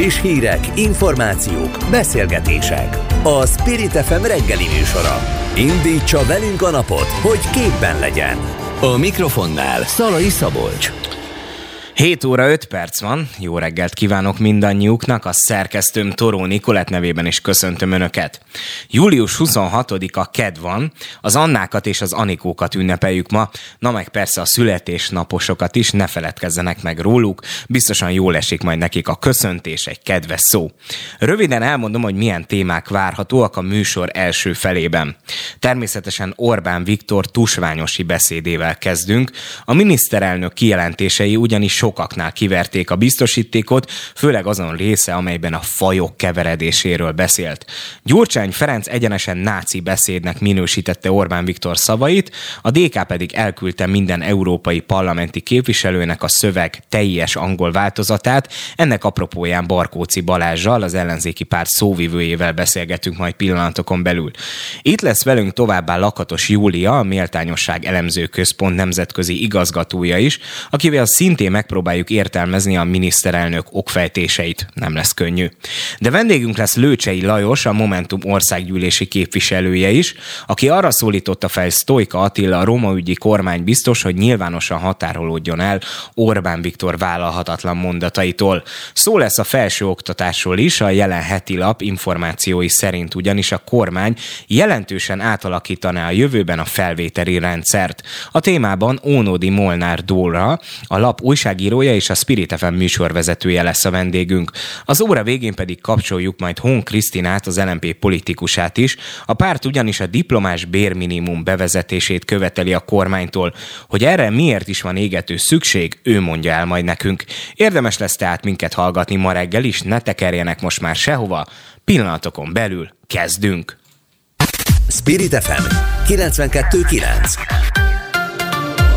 Friss hírek, információk, beszélgetések. A Spirit FM reggeli műsora. Indítsa velünk a napot, hogy képben legyen. A mikrofonnál Szalai Szabolcs. 7 óra 5 perc van. Jó reggelt kívánok mindannyiuknak. A szerkesztőm Toró Nikolett nevében is köszöntöm Önöket. Július 26-a KED van. Az Annákat és az Anikókat ünnepeljük ma. Na meg persze a születésnaposokat is, ne feledkezzenek meg róluk. Biztosan jól esik majd nekik a köszöntés, egy kedves szó. Röviden elmondom, hogy milyen témák várhatóak a műsor első felében. Természetesen Orbán Viktor tusványosi beszédével kezdünk. A miniszterelnök kijelentései ugyanis sok sokaknál kiverték a biztosítékot, főleg azon része, amelyben a fajok keveredéséről beszélt. Gyurcsány Ferenc egyenesen náci beszédnek minősítette Orbán Viktor szavait, a DK pedig elküldte minden európai parlamenti képviselőnek a szöveg teljes angol változatát. Ennek apropóján Barkóci Balázsjal, az ellenzéki párt szóvivőjével beszélgetünk majd pillanatokon belül. Itt lesz velünk továbbá Lakatos Júlia, a Méltányosság Elemző Központ nemzetközi igazgatója is, akivel szintén megpróbál megpróbáljuk értelmezni a miniszterelnök okfejtéseit. Nem lesz könnyű. De vendégünk lesz Lőcsei Lajos, a Momentum országgyűlési képviselője is, aki arra szólította fel Stoika Attila, a Roma ügyi kormány biztos, hogy nyilvánosan határolódjon el Orbán Viktor vállalhatatlan mondataitól. Szó lesz a felső oktatásról is, a jelen heti lap információi szerint ugyanis a kormány jelentősen átalakítaná a jövőben a felvételi rendszert. A témában Ónodi Molnár Dóra, a lap újságíró újságírója és a Spirit FM műsorvezetője lesz a vendégünk. Az óra végén pedig kapcsoljuk majd Hon Krisztinát, az LMP politikusát is. A párt ugyanis a diplomás bérminimum bevezetését követeli a kormánytól. Hogy erre miért is van égető szükség, ő mondja el majd nekünk. Érdemes lesz tehát minket hallgatni ma reggel is, ne tekerjenek most már sehova. Pillanatokon belül kezdünk. Spirit FM 92.9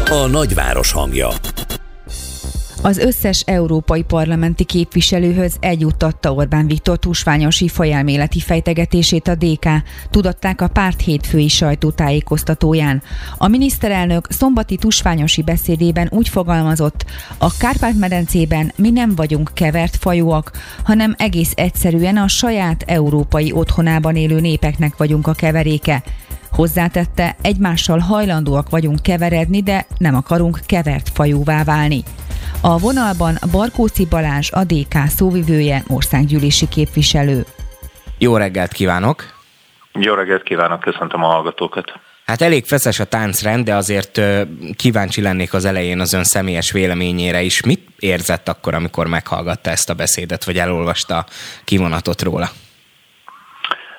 A nagyváros hangja az összes európai parlamenti képviselőhöz eljuttatta Orbán Viktor tusványosi fajelméleti fejtegetését a DK, tudatták a párt hétfői sajtótájékoztatóján. A miniszterelnök szombati tusványosi beszédében úgy fogalmazott, a Kárpát-medencében mi nem vagyunk kevert fajúak, hanem egész egyszerűen a saját európai otthonában élő népeknek vagyunk a keveréke. Hozzátette, egymással hajlandóak vagyunk keveredni, de nem akarunk kevert fajúvá válni. A vonalban Barkóci Balázs, a DK szóvivője, országgyűlési képviselő. Jó reggelt kívánok! Jó reggelt kívánok, köszöntöm a hallgatókat! Hát elég feszes a táncrend, de azért kíváncsi lennék az elején az ön személyes véleményére is. Mit érzett akkor, amikor meghallgatta ezt a beszédet, vagy elolvasta a kivonatot róla?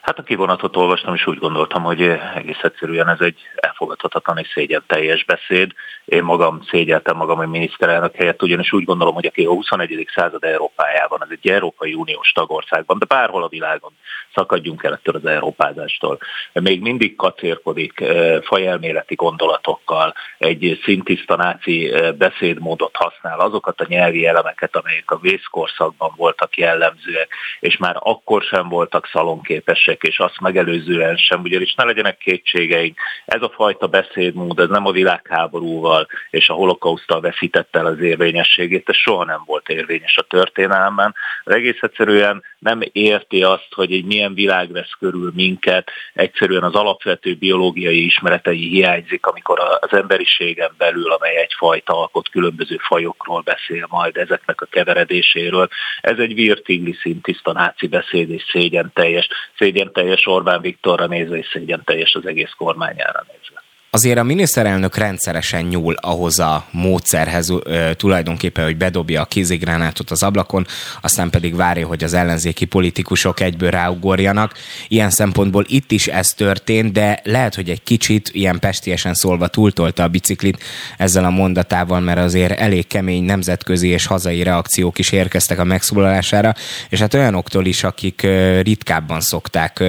Hát a kivonatot olvastam, és úgy gondoltam, hogy egész egyszerűen ez egy elfogadhatatlan és szégyen teljes beszéd. Én magam szégyeltem magam a miniszterelnök helyett, ugyanis úgy gondolom, hogy aki a 21. század Európájában, ez egy Európai Uniós tagországban, de bárhol a világon szakadjunk el ettől az európázástól. Még mindig kacérkodik fajelméleti gondolatokkal, egy szintiszta náci beszédmódot használ, azokat a nyelvi elemeket, amelyek a vészkorszakban voltak jellemzőek, és már akkor sem voltak szalonképesek, és azt megelőzően sem, ugyanis ne legyenek kétségeink, ez a fajta beszédmód, ez nem a világháborúval és a holokausztal veszítette el az érvényességét, ez soha nem volt érvényes a történelemben. Az egész egyszerűen nem érti azt, hogy egy milyen világ vesz körül minket, egyszerűen az alapvető biológiai ismeretei hiányzik, amikor az emberiségen belül, amely egyfajta alkot különböző fajokról beszél majd ezeknek a keveredéséről. Ez egy virtingli tiszta náci beszéd és szégyen teljes, szégyen teljes Orbán Viktorra nézve és szégyen teljes az egész kormányára nézve. Azért a miniszterelnök rendszeresen nyúl ahhoz a módszerhez tulajdonképpen, hogy bedobja a kézigránátot az ablakon, aztán pedig várja, hogy az ellenzéki politikusok egyből ráugorjanak. Ilyen szempontból itt is ez történt, de lehet, hogy egy kicsit ilyen pestiesen szólva túltolta a biciklit ezzel a mondatával, mert azért elég kemény nemzetközi és hazai reakciók is érkeztek a megszólalására, és hát olyanoktól is, akik ritkábban szokták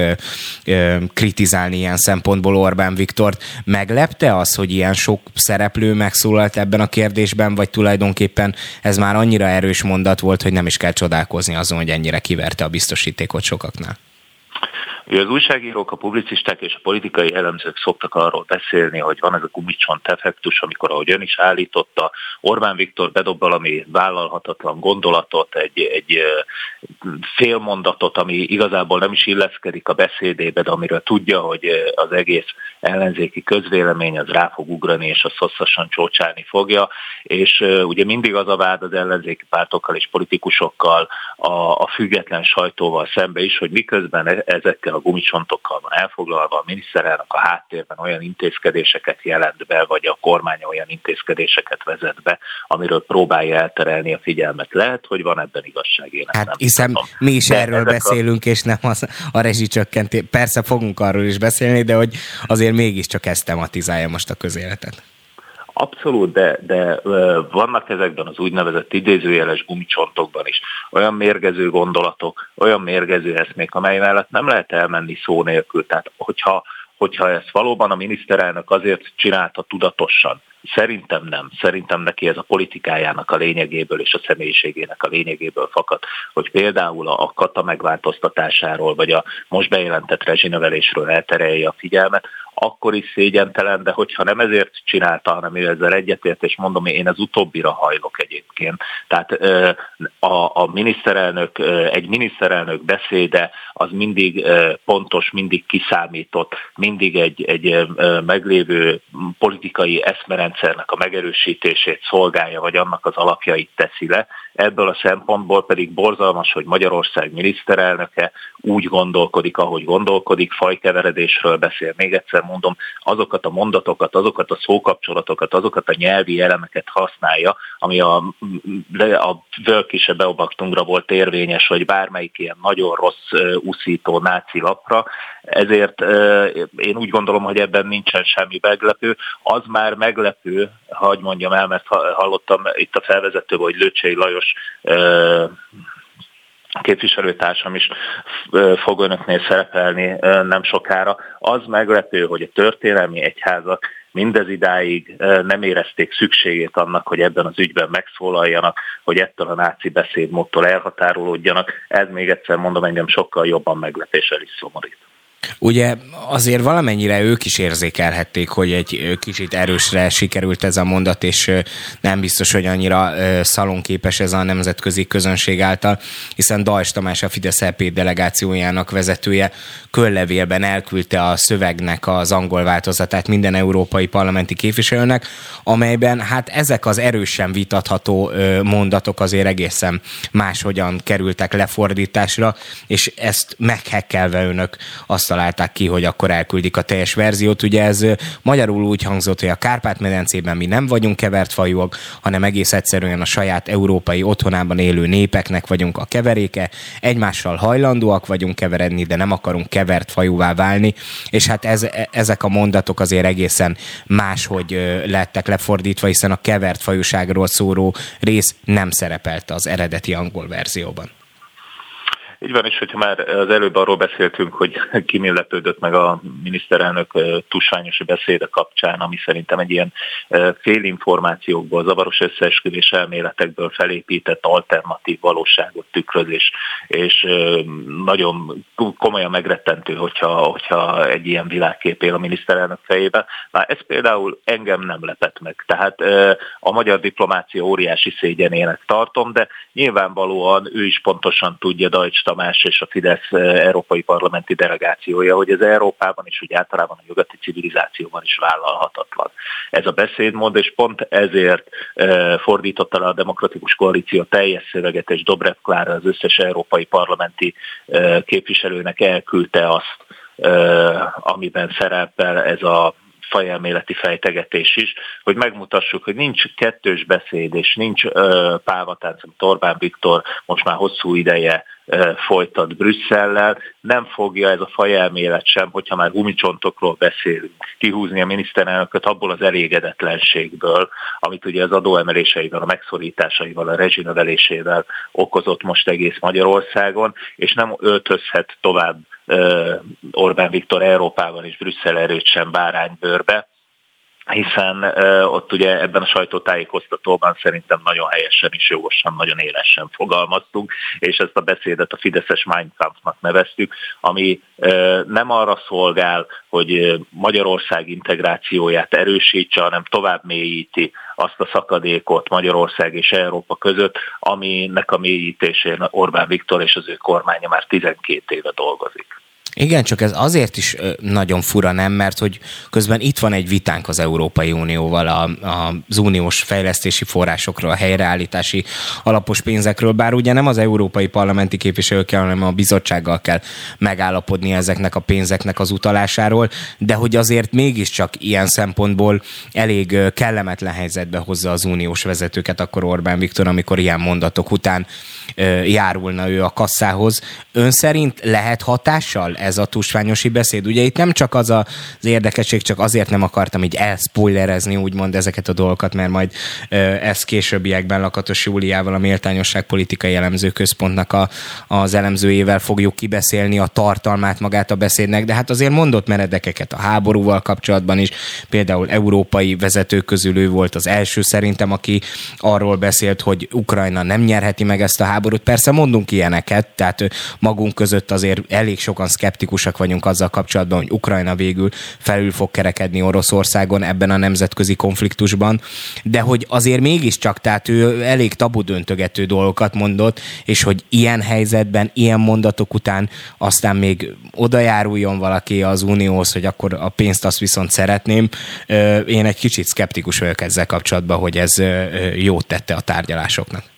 kritizálni ilyen szempontból Orbán Viktort, meg meglepte az, hogy ilyen sok szereplő megszólalt ebben a kérdésben, vagy tulajdonképpen ez már annyira erős mondat volt, hogy nem is kell csodálkozni azon, hogy ennyire kiverte a biztosítékot sokaknál? Ugye az újságírók, a publicisták és a politikai elemzők szoktak arról beszélni, hogy van ez a gumicsont effektus, amikor, ahogy ön is állította, Orbán Viktor bedob valami vállalhatatlan gondolatot, egy, egy félmondatot, ami igazából nem is illeszkedik a beszédébe, de amiről tudja, hogy az egész ellenzéki közvélemény az rá fog ugrani, és a hosszasan csócsálni fogja, és ugye mindig az a vád az ellenzéki pártokkal és politikusokkal, a, a független sajtóval szembe is, hogy miközben e, ezekkel a gumicsontokkal van elfoglalva, a miniszterelnök a háttérben olyan intézkedéseket jelent be, vagy a kormány olyan intézkedéseket vezet be, amiről próbálja elterelni a figyelmet. Lehet, hogy van ebben igazság. Én hát hiszen tudom. mi is de erről beszélünk, a... és nem az, a rezsicsökkentés. Persze fogunk arról is beszélni, de hogy azért mégiscsak ezt tematizálja most a közéletet. Abszolút, de, de vannak ezekben az úgynevezett idézőjeles gumicsontokban is olyan mérgező gondolatok, olyan mérgező eszmék, amely mellett nem lehet elmenni szó nélkül. Tehát, hogyha, hogyha ezt valóban a miniszterelnök azért csinálta tudatosan, Szerintem nem. Szerintem neki ez a politikájának a lényegéből és a személyiségének a lényegéből fakad, hogy például a kata megváltoztatásáról, vagy a most bejelentett rezsinövelésről elterelje a figyelmet, akkor is szégyentelen, de hogyha nem ezért csinálta, hanem ő ezzel egyetért, és mondom, én az utóbbira hajlok egyébként. Tehát a, a miniszterelnök, egy miniszterelnök beszéde az mindig pontos, mindig kiszámított, mindig egy, egy meglévő politikai eszmerendszernek a megerősítését szolgálja, vagy annak az alapjait teszi le, Ebből a szempontból pedig borzalmas, hogy Magyarország miniszterelnöke úgy gondolkodik, ahogy gondolkodik, fajkeveredésről beszél. Még egyszer mondom, azokat a mondatokat, azokat a szókapcsolatokat, azokat a nyelvi elemeket használja, ami a, a Völkise Beobaktungra volt érvényes, vagy bármelyik ilyen nagyon rossz úszító náci lapra. Ezért én úgy gondolom, hogy ebben nincsen semmi meglepő. Az már meglepő, hagy mondjam el, mert hallottam itt a felvezetőben, hogy Lőcsei Lajos képviselőtársam is fog önöknél szerepelni nem sokára. Az meglepő, hogy a történelmi egyházak mindez idáig nem érezték szükségét annak, hogy ebben az ügyben megszólaljanak, hogy ettől a náci beszédmódtól elhatárolódjanak. Ez még egyszer mondom, engem sokkal jobban meglepéssel is szomorít. Ugye azért valamennyire ők is érzékelhették, hogy egy kicsit erősre sikerült ez a mondat, és nem biztos, hogy annyira szalonképes ez a nemzetközi közönség által, hiszen Dajs Tamás a Fidesz EP delegációjának vezetője köllevélben elküldte a szövegnek az angol változatát minden európai parlamenti képviselőnek, amelyben hát ezek az erősen vitatható mondatok azért egészen máshogyan kerültek lefordításra, és ezt meghekkelve önök azt találták ki, hogy akkor elküldik a teljes verziót. Ugye ez magyarul úgy hangzott, hogy a Kárpát-medencében mi nem vagyunk kevert fajúak, hanem egész egyszerűen a saját európai otthonában élő népeknek vagyunk a keveréke, egymással hajlandóak vagyunk keveredni, de nem akarunk kevert fajúvá válni, és hát ez, ezek a mondatok azért egészen máshogy lettek lefordítva, hiszen a kevert fajúságról szóró rész nem szerepelt az eredeti angol verzióban. Így van, és hogyha már az előbb arról beszéltünk, hogy ki lepődött meg a miniszterelnök tusványosi beszéde kapcsán, ami szerintem egy ilyen félinformációkból, zavaros összeesküvés elméletekből felépített alternatív valóságot tükrözés, és nagyon komolyan megrettentő, hogyha, hogyha egy ilyen világkép él a miniszterelnök fejében. Na ez például engem nem lepett meg. Tehát a magyar diplomácia óriási szégyenének tartom, de nyilvánvalóan ő is pontosan tudja, Dajcs Tamás és a Fidesz eh, európai parlamenti delegációja, hogy ez Európában és úgy általában a nyugati civilizációban is vállalhatatlan. Ez a beszédmód, és pont ezért eh, fordította le a demokratikus koalíció teljes szöveget, és Dobrev Klára az összes európai parlamenti eh, képviselőnek elküldte azt, amiben szerepel ez a fajelméleti fejtegetés is, hogy megmutassuk, hogy nincs kettős beszéd, és nincs ö, pálvatánc, amit Orbán Viktor most már hosszú ideje ö, folytat Brüsszellel. Nem fogja ez a fajelmélet sem, hogyha már gumicsontokról beszélünk, kihúzni a miniszterelnököt abból az elégedetlenségből, amit ugye az adóemeléseivel, a megszorításaival, a rezsinövelésével okozott most egész Magyarországon, és nem öltözhet tovább Orbán Viktor Európában és Brüsszel erőt sem báránybőrbe, hiszen ott ugye ebben a sajtótájékoztatóban szerintem nagyon helyesen és jogosan, nagyon élesen fogalmaztunk, és ezt a beszédet a Fideszes Mein Kampfnak neveztük, ami nem arra szolgál, hogy Magyarország integrációját erősítse, hanem tovább mélyíti azt a szakadékot Magyarország és Európa között, aminek a mélyítésén Orbán Viktor és az ő kormánya már 12 éve dolgozik. Igen, csak ez azért is nagyon fura, nem? Mert hogy közben itt van egy vitánk az Európai Unióval a, a, az uniós fejlesztési forrásokról, a helyreállítási alapos pénzekről, bár ugye nem az európai parlamenti képviselőkkel, hanem a bizottsággal kell megállapodni ezeknek a pénzeknek az utalásáról, de hogy azért mégiscsak ilyen szempontból elég kellemetlen helyzetbe hozza az uniós vezetőket akkor Orbán Viktor, amikor ilyen mondatok után járulna ő a kasszához. Ön szerint lehet hatással ez a tusványosi beszéd? Ugye itt nem csak az a, az érdekesség, csak azért nem akartam így elspoilerezni úgymond ezeket a dolgokat, mert majd ez későbbiekben Lakatos Júliával, a Méltányosság Politikai Elemző Központnak a, az elemzőjével fogjuk kibeszélni a tartalmát magát a beszédnek, de hát azért mondott meredekeket a háborúval kapcsolatban is, például európai vezetők közül ő volt az első szerintem, aki arról beszélt, hogy Ukrajna nem nyerheti meg ezt a háborút. Persze mondunk ilyeneket, tehát magunk között azért elég sokan szkeptikusak vagyunk azzal kapcsolatban, hogy Ukrajna végül felül fog kerekedni Oroszországon ebben a nemzetközi konfliktusban, de hogy azért mégiscsak, tehát ő elég tabu döntögető dolgokat mondott, és hogy ilyen helyzetben, ilyen mondatok után aztán még odajáruljon valaki az Unióhoz, hogy akkor a pénzt azt viszont szeretném. Én egy kicsit szkeptikus vagyok ezzel kapcsolatban, hogy ez jót tette a tárgyalásoknak.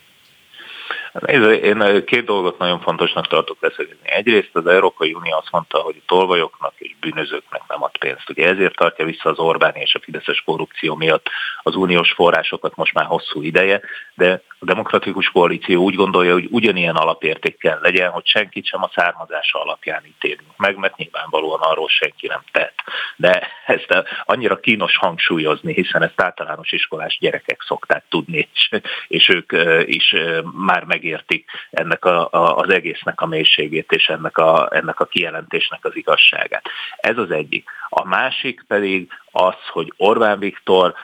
Nézd, én két dolgot nagyon fontosnak tartok beszélni. Egyrészt az Európai Unió azt mondta, hogy tolvajoknak és bűnözőknek nem ad pénzt. Ugye ezért tartja vissza az Orbán és a Fideszes korrupció miatt az uniós forrásokat most már hosszú ideje, de a demokratikus koalíció úgy gondolja, hogy ugyanilyen alapértékkel legyen, hogy senkit sem a származása alapján ítélünk meg, mert nyilvánvalóan arról senki nem tett. De ezt annyira kínos hangsúlyozni, hiszen ezt általános iskolás gyerekek szokták tudni, és, és ők is már megértik ennek a, a, az egésznek a mélységét, és ennek a, ennek a kijelentésnek az igazságát. Ez az egyik. A másik pedig az, hogy Orbán Viktor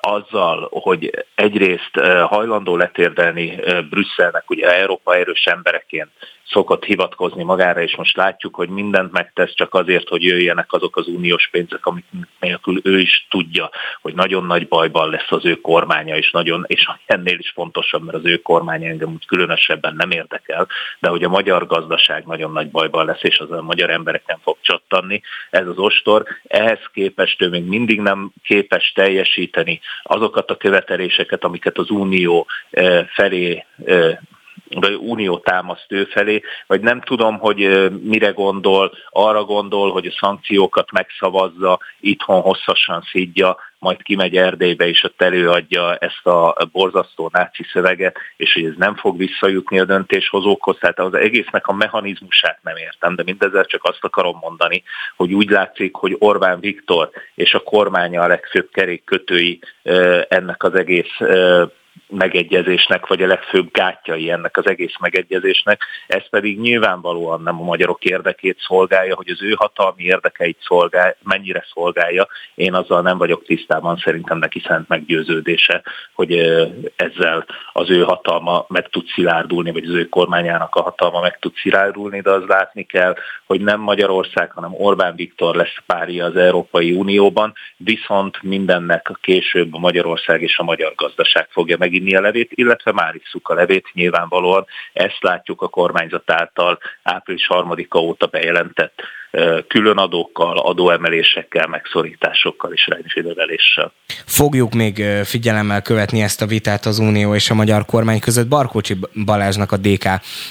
azzal, hogy egyrészt hajlandó letérdelni Brüsszelnek, ugye Európa erős embereként szokott hivatkozni magára, és most látjuk, hogy mindent megtesz csak azért, hogy jöjjenek azok az uniós pénzek, amik nélkül ő is tudja, hogy nagyon nagy bajban lesz az ő kormánya, és nagyon, és ennél is fontosabb, mert az ő kormánya engem úgy különösebben nem érdekel, de hogy a magyar gazdaság nagyon nagy bajban lesz, és az a magyar embereken fog csattanni, ez az ostor. Ehhez képest ő még mindig nem képes teljesíteni azokat a követeléseket, amiket az Unió eh, felé eh, vagy unió támaszt ő felé, vagy nem tudom, hogy mire gondol, arra gondol, hogy a szankciókat megszavazza, itthon hosszasan szidja, majd kimegy Erdélybe és ott előadja ezt a borzasztó náci szöveget, és hogy ez nem fog visszajutni a döntéshozókhoz. Tehát az egésznek a mechanizmusát nem értem, de mindezzel csak azt akarom mondani, hogy úgy látszik, hogy Orbán Viktor és a kormánya a legfőbb kerékkötői ennek az egész megegyezésnek, vagy a legfőbb gátjai ennek az egész megegyezésnek, ez pedig nyilvánvalóan nem a magyarok érdekét szolgálja, hogy az ő hatalmi érdekeit szolgál, mennyire szolgálja. Én azzal nem vagyok tisztában, szerintem neki szent meggyőződése, hogy ezzel az ő hatalma meg tud szilárdulni, vagy az ő kormányának a hatalma meg tud szilárdulni, de az látni kell, hogy nem Magyarország, hanem Orbán Viktor lesz párja az Európai Unióban, viszont mindennek később Magyarország és a magyar gazdaság fogja meginni a levét, illetve már isszuk a levét, nyilvánvalóan ezt látjuk a kormányzat által április harmadika óta bejelentett külön adókkal, adóemelésekkel, megszorításokkal és rendszereveléssel. Fogjuk még figyelemmel követni ezt a vitát az Unió és a magyar kormány között. Barkócsi Balázsnak, a DK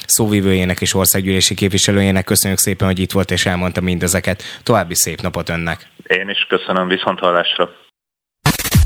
szóvivőjének és országgyűlési képviselőjének köszönjük szépen, hogy itt volt és elmondta mindezeket. További szép napot önnek! Én is köszönöm, viszont hallásra!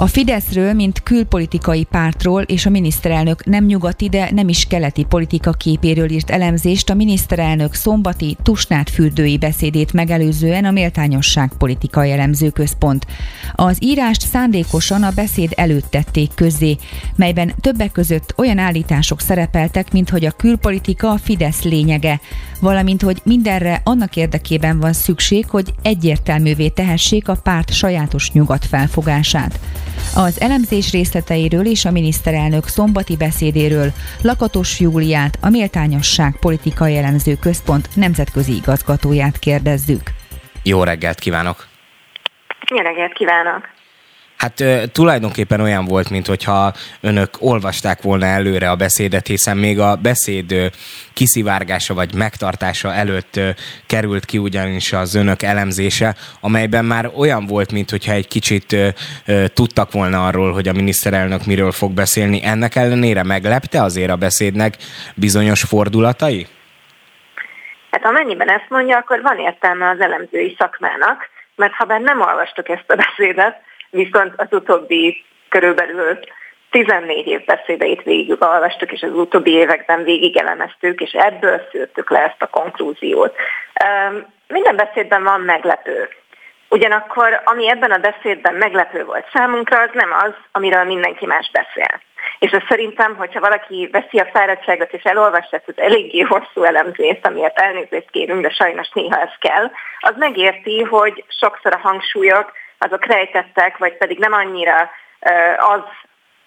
A Fideszről, mint külpolitikai pártról és a miniszterelnök nem nyugati, de nem is keleti politika képéről írt elemzést a miniszterelnök szombati Tusnát fürdői beszédét megelőzően a Méltányosság Politikai Elemzőközpont. Az írást szándékosan a beszéd előtt tették közzé, melyben többek között olyan állítások szerepeltek, mint hogy a külpolitika a Fidesz lényege, valamint hogy mindenre annak érdekében van szükség, hogy egyértelművé tehessék a párt sajátos nyugat felfogását. Az elemzés részleteiről és a miniszterelnök szombati beszédéről Lakatos Júliát, a Méltányosság Politikai Elemző Központ nemzetközi igazgatóját kérdezzük. Jó reggelt kívánok! Jó reggelt kívánok! Hát tulajdonképpen olyan volt, mint hogyha önök olvasták volna előre a beszédet, hiszen még a beszéd kiszivárgása vagy megtartása előtt került ki ugyanis az önök elemzése, amelyben már olyan volt, mint hogyha egy kicsit tudtak volna arról, hogy a miniszterelnök miről fog beszélni. Ennek ellenére meglepte azért a beszédnek bizonyos fordulatai? Hát amennyiben ezt mondja, akkor van értelme az elemzői szakmának, mert ha bár nem olvastuk ezt a beszédet, viszont az utóbbi körülbelül 14 év beszédeit olvastuk, és az utóbbi években végig elemeztük, és ebből szűrtük le ezt a konklúziót. Minden beszédben van meglepő. Ugyanakkor, ami ebben a beszédben meglepő volt számunkra, az nem az, amiről mindenki más beszél. És ez szerintem, hogyha valaki veszi a fáradtságot és elolvassa ezt az eléggé hosszú elemzést, amiért elnézést kérünk, de sajnos néha ez kell, az megérti, hogy sokszor a hangsúlyok azok rejtettek, vagy pedig nem annyira az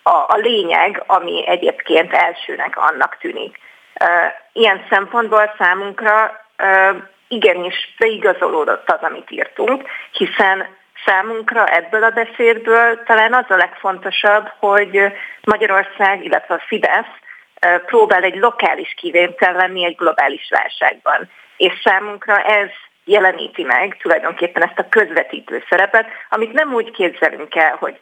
a, a lényeg, ami egyébként elsőnek annak tűnik. Ilyen szempontból számunkra igenis beigazolódott az, amit írtunk, hiszen számunkra ebből a beszédből talán az a legfontosabb, hogy Magyarország, illetve a Fidesz próbál egy lokális kivétel lenni egy globális válságban. És számunkra ez jeleníti meg tulajdonképpen ezt a közvetítő szerepet, amit nem úgy képzelünk el, hogy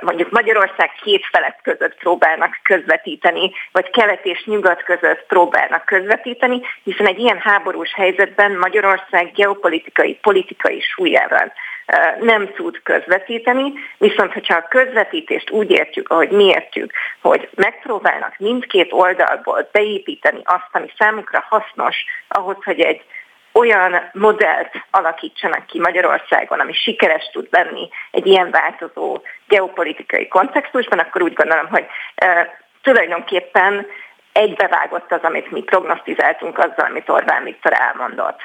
mondjuk Magyarország két felett között próbálnak közvetíteni, vagy kelet és nyugat között próbálnak közvetíteni, hiszen egy ilyen háborús helyzetben Magyarország geopolitikai, politikai súlyával nem tud közvetíteni, viszont hogyha a közvetítést úgy értjük, ahogy mi értjük, hogy megpróbálnak mindkét oldalból beépíteni azt, ami számukra hasznos ahhoz, hogy egy olyan modellt alakítsanak ki Magyarországon, ami sikeres tud lenni egy ilyen változó geopolitikai kontextusban, akkor úgy gondolom, hogy e, tulajdonképpen egybevágott az, amit mi prognosztizáltunk azzal, amit Orbán Viktor elmondott.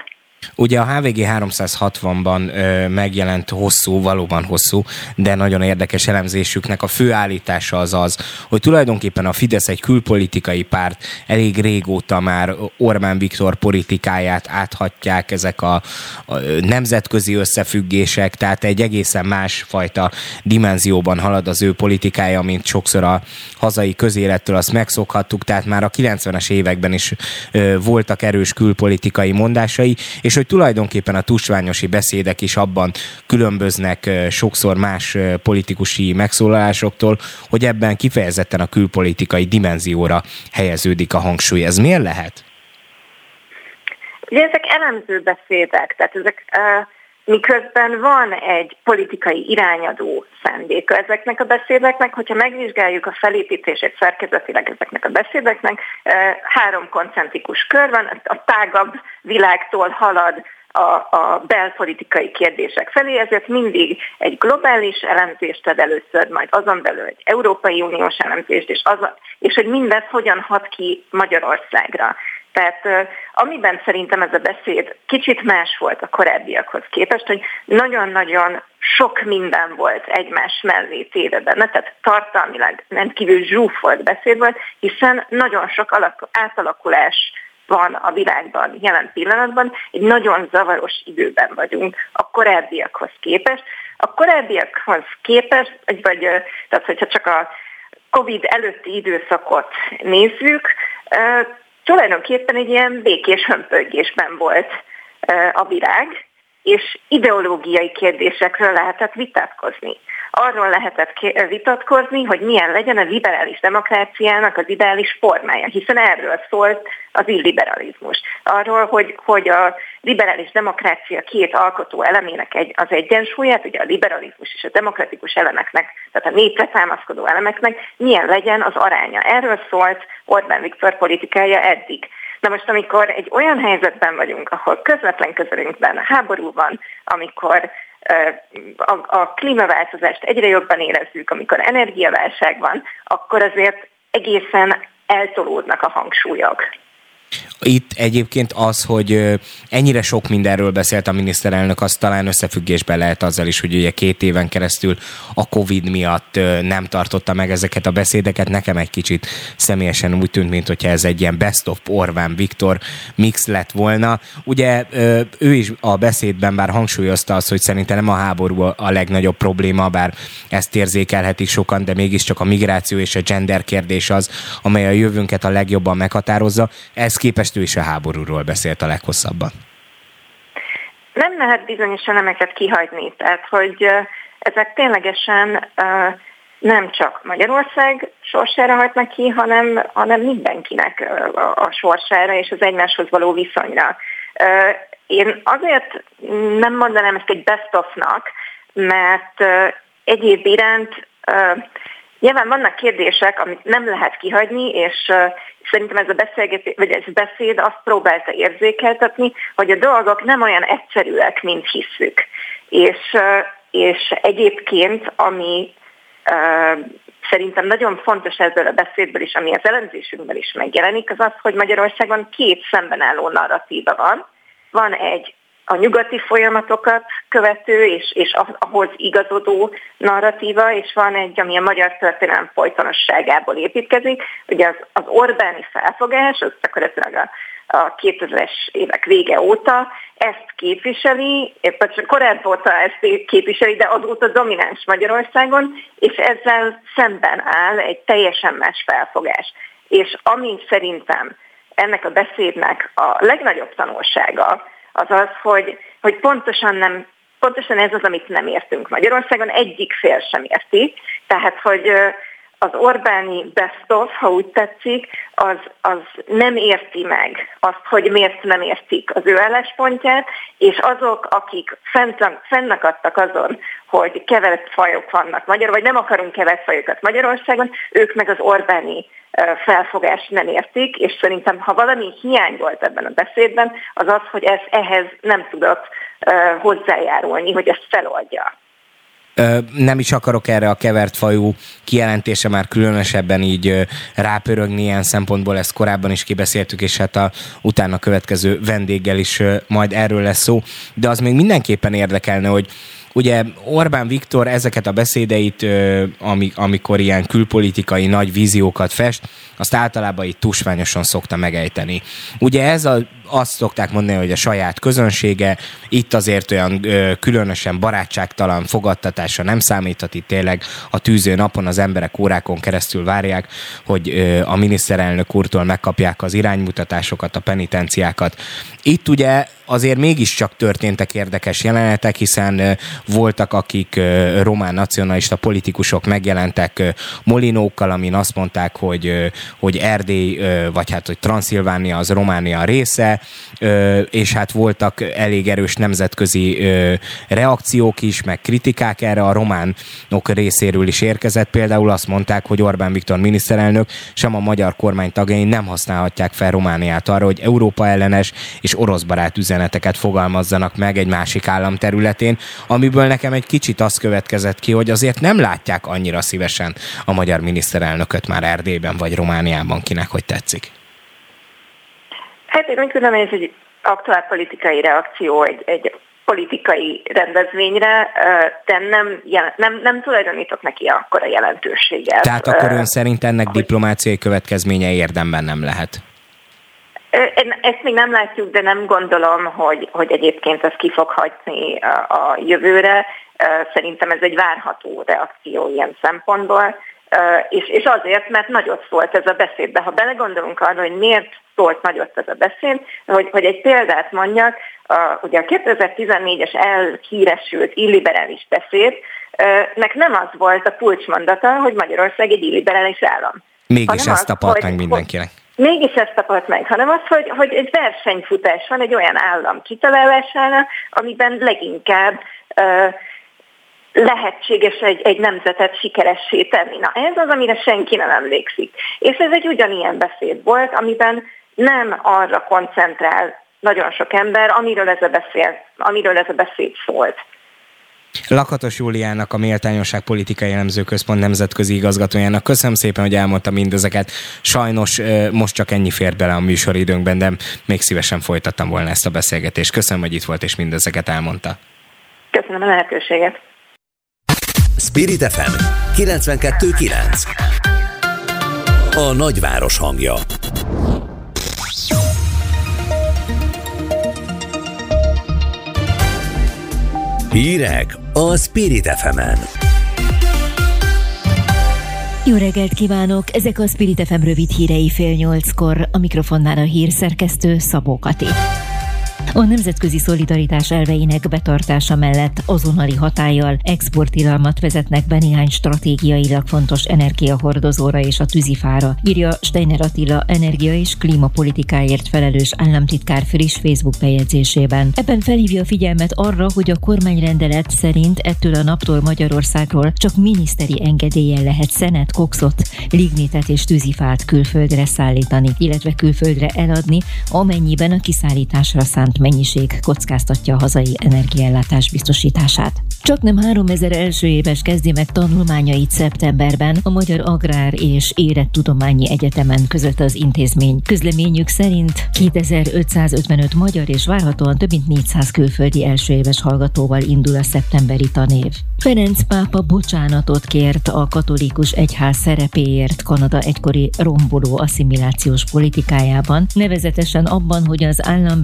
Ugye a HVG 360-ban ö, megjelent hosszú, valóban hosszú, de nagyon érdekes elemzésüknek a fő állítása az az, hogy tulajdonképpen a Fidesz egy külpolitikai párt, elég régóta már Orbán Viktor politikáját áthatják ezek a, a nemzetközi összefüggések, tehát egy egészen másfajta dimenzióban halad az ő politikája, mint sokszor a hazai közélettől azt megszokhattuk, tehát már a 90-es években is ö, voltak erős külpolitikai mondásai, és hogy tulajdonképpen a tusványosi beszédek is abban különböznek sokszor más politikusi megszólalásoktól, hogy ebben kifejezetten a külpolitikai dimenzióra helyeződik a hangsúly. Ez miért lehet? Ugye ezek elemző beszédek, tehát ezek uh, miközben van egy politikai irányadó szándéka ezeknek a beszédeknek, hogyha megvizsgáljuk a felépítését szerkezetileg ezeknek a beszédeknek, három koncentrikus kör van, a tágabb világtól halad a, a belpolitikai kérdések felé, ezért mindig egy globális elemzést ad először, majd azon belül egy Európai Uniós elemzést, és, az, és hogy mindez hogyan hat ki Magyarországra. Tehát amiben szerintem ez a beszéd kicsit más volt a korábbiakhoz képest, hogy nagyon-nagyon sok minden volt egymás mellé téve benne, tehát tartalmilag nem kívül zsúfolt beszéd volt, hiszen nagyon sok alak, átalakulás van a világban jelen pillanatban, egy nagyon zavaros időben vagyunk a korábbiakhoz képest. A korábbiakhoz képest, vagy tehát hogyha csak a COVID előtti időszakot nézzük, tulajdonképpen egy ilyen békés hömpögésben volt a világ, és ideológiai kérdésekről lehetett vitatkozni. Arról lehetett vitatkozni, hogy milyen legyen a liberális demokráciának az ideális formája, hiszen erről szólt az illiberalizmus. Arról, hogy, hogy a liberális demokrácia két alkotó elemének egy, az egyensúlyát, ugye a liberalizmus és a demokratikus elemeknek, tehát a népre támaszkodó elemeknek milyen legyen az aránya. Erről szólt Orbán Viktor politikája eddig. Na most, amikor egy olyan helyzetben vagyunk, ahol közvetlen közelünkben háború van, amikor a, a klímaváltozást egyre jobban érezzük, amikor energiaválság van, akkor azért egészen eltolódnak a hangsúlyok. Itt egyébként az, hogy ennyire sok mindenről beszélt a miniszterelnök, az talán összefüggésben lehet azzal is, hogy ugye két éven keresztül a Covid miatt nem tartotta meg ezeket a beszédeket. Nekem egy kicsit személyesen úgy tűnt, mint hogyha ez egy ilyen best of Orbán Viktor mix lett volna. Ugye ő is a beszédben bár hangsúlyozta azt, hogy szerintem nem a háború a legnagyobb probléma, bár ezt érzékelhetik sokan, de mégiscsak a migráció és a gender kérdés az, amely a jövőnket a legjobban meghatározza. Ez képest ő is a háborúról beszélt a leghosszabban. Nem lehet bizonyos elemeket kihagyni, tehát hogy ezek ténylegesen nem csak Magyarország sorsára hatnak ki, hanem, hanem mindenkinek a sorsára és az egymáshoz való viszonyra. Én azért nem mondanám ezt egy best mert egyéb iránt Nyilván vannak kérdések, amit nem lehet kihagyni, és szerintem ez a beszélgetés, vagy ez beszéd azt próbálta érzékeltetni, hogy a dolgok nem olyan egyszerűek, mint hisszük. És, és egyébként, ami szerintem nagyon fontos ezzel a beszédből is, ami az elemzésünkben is megjelenik, az az, hogy Magyarországon két szemben álló narratíva van. Van egy a nyugati folyamatokat követő és, és ahhoz igazodó narratíva, és van egy, ami a magyar történelem folytonosságából építkezik. Ugye az, az Orbáni felfogás, az gyakorlatilag a, a 2000-es évek vége óta ezt képviseli, csak korábban óta ezt képviseli, de azóta domináns Magyarországon, és ezzel szemben áll egy teljesen más felfogás. És ami szerintem ennek a beszédnek a legnagyobb tanulsága, az az, hogy, hogy pontosan nem pontosan ez az, amit nem értünk. Magyarországon, egyik fél sem érti, tehát hogy az Orbáni Bestov, ha úgy tetszik, az, az nem érti meg azt, hogy miért nem értik az ő álláspontját, és azok, akik fennakadtak azon, hogy kevert fajok vannak Magyarországon, vagy nem akarunk kevert fajokat Magyarországon, ők meg az Orbáni felfogást nem értik, és szerintem, ha valami hiány volt ebben a beszédben, az az, hogy ez ehhez nem tudott hozzájárulni, hogy ezt feloldja. Nem is akarok erre a kevert fajú kijelentése már különösebben így rápörögni ilyen szempontból, ezt korábban is kibeszéltük, és hát a utána következő vendéggel is majd erről lesz szó, de az még mindenképpen érdekelne, hogy Ugye Orbán Viktor ezeket a beszédeit, amikor ilyen külpolitikai nagy víziókat fest, azt általában itt tusványosan szokta megejteni. Ugye ez a, azt szokták mondani, hogy a saját közönsége, itt azért olyan ö, különösen barátságtalan fogadtatása nem számíthat, itt tényleg a tűző napon az emberek órákon keresztül várják, hogy a miniszterelnök úrtól megkapják az iránymutatásokat, a penitenciákat. Itt ugye azért mégiscsak történtek érdekes jelenetek, hiszen voltak, akik román nacionalista politikusok megjelentek molinókkal, amin azt mondták, hogy, hogy Erdély, vagy hát, hogy Transzilvánia az Románia része, és hát voltak elég erős nemzetközi reakciók is, meg kritikák erre a románok részéről is érkezett. Például azt mondták, hogy Orbán Viktor miniszterelnök sem a magyar kormány tagjai nem használhatják fel Romániát arra, hogy Európa ellenes és orosz barát üzeneteket fogalmazzanak meg egy másik állam területén, amiből nekem egy kicsit az következett ki, hogy azért nem látják annyira szívesen a magyar miniszterelnököt már Erdélyben vagy Romániában, kinek hogy tetszik. Hát én úgy tudom, hogy ez egy aktuál politikai reakció egy, egy politikai rendezvényre, de nem, nem, nem tulajdonítok neki akkora jelentőséget. Tehát akkor ön szerint ennek diplomáciai következménye érdemben nem lehet? Ezt még nem látjuk, de nem gondolom, hogy, hogy egyébként ez ki fog hagyni a jövőre. Szerintem ez egy várható reakció ilyen szempontból. és, és azért, mert nagyot szólt ez a beszéd. De ha belegondolunk arra, hogy miért szólt nagyot ez a beszéd, hogy, hogy egy példát mondjak, a, ugye a 2014-es elhíresült illiberális beszéd, nek nem az volt a kulcsmondata, hogy Magyarország egy illiberális állam. Mégis ezt tapart meg mindenkinek. Mégis ezt tapart meg, hanem az, hogy, hogy egy versenyfutás van egy olyan állam kitalálására, amiben leginkább uh, lehetséges egy, egy nemzetet sikeressé tenni. Na ez az, amire senki nem emlékszik. És ez egy ugyanilyen beszéd volt, amiben nem arra koncentrál nagyon sok ember, amiről ez a, beszél, amiről ez a beszéd szólt. Lakatos Júliának, a Méltányosság Politikai Elemző Központ nemzetközi igazgatójának. Köszönöm szépen, hogy elmondta mindezeket. Sajnos most csak ennyi fér bele a műsoridőnkben, de még szívesen folytattam volna ezt a beszélgetést. Köszönöm, hogy itt volt és mindezeket elmondta. Köszönöm a lehetőséget. Spirit FM 92.9 A nagyváros hangja Hírek a Spirit fm -en. Jó reggelt kívánok! Ezek a Spirit FM rövid hírei fél nyolckor. A mikrofonnál a hírszerkesztő Szabó Kati. A nemzetközi szolidaritás elveinek betartása mellett azonnali hatállyal exportilalmat vezetnek be néhány stratégiailag fontos energiahordozóra és a tűzifára, írja Steiner Attila energia és klímapolitikáért felelős államtitkár friss Facebook bejegyzésében. Ebben felhívja a figyelmet arra, hogy a kormányrendelet szerint ettől a naptól Magyarországról csak miniszteri engedélyen lehet szenet, kokszot, lignitet és tűzifát külföldre szállítani, illetve külföldre eladni, amennyiben a kiszállításra szánt mennyiség kockáztatja a hazai energiállátás biztosítását. Csak nem 3000 első éves kezdi meg tanulmányait szeptemberben a Magyar Agrár és Érettudományi Egyetemen között az intézmény. Közleményük szerint 2555 magyar és várhatóan több mint 400 külföldi első éves hallgatóval indul a szeptemberi tanév. Ferenc pápa bocsánatot kért a katolikus egyház szerepéért Kanada egykori romboló asszimilációs politikájában, nevezetesen abban, hogy az állam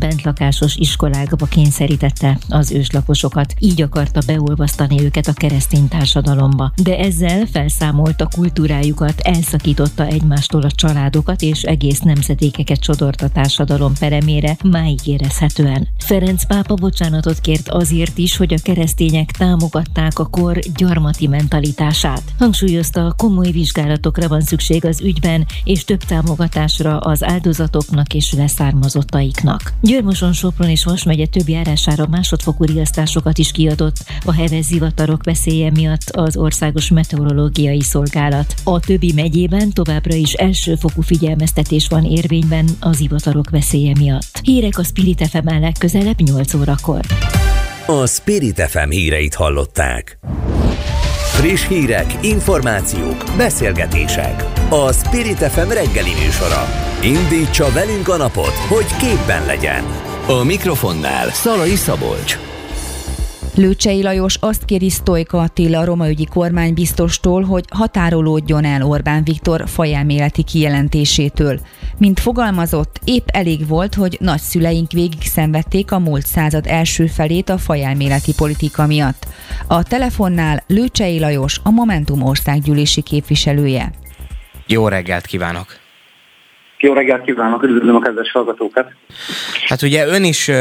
bentlakásos iskolákba kényszerítette az őslakosokat, így akarta beolvasztani őket a keresztény társadalomba. De ezzel felszámolta kultúrájukat, elszakította egymástól a családokat és egész nemzedékeket sodort a társadalom peremére, máig érezhetően. Ferenc pápa bocsánatot kért azért is, hogy a keresztények támogatták a kor gyarmati mentalitását. Hangsúlyozta, komoly vizsgálatokra van szükség az ügyben, és több támogatásra az áldozatoknak és leszármazottaiknak. Györmoson Sopron és Vas megye több járására másodfokú riasztásokat is kiadott a heves zivatarok veszélye miatt az Országos Meteorológiai Szolgálat. A többi megyében továbbra is elsőfokú figyelmeztetés van érvényben az zivatarok veszélye miatt. Hírek a Spirit FM legközelebb 8 órakor. A Spirit FM híreit hallották. Friss hírek, információk, beszélgetések. A Spirit FM reggeli műsora. Indítsa velünk a napot, hogy képben legyen. A mikrofonnál Szalai Szabolcs. Lőcsei Lajos azt kéri Sztojka Attila, a romaügyi kormánybiztostól, hogy határolódjon el Orbán Viktor fajelméleti kijelentésétől. Mint fogalmazott, épp elég volt, hogy nagyszüleink végig szenvedték a múlt század első felét a fajelméleti politika miatt. A telefonnál Lőcsei Lajos, a Momentum országgyűlési képviselője. Jó reggelt kívánok! Jó reggelt kívánok, üdvözlöm a kedves hallgatókat! Hát ugye ön is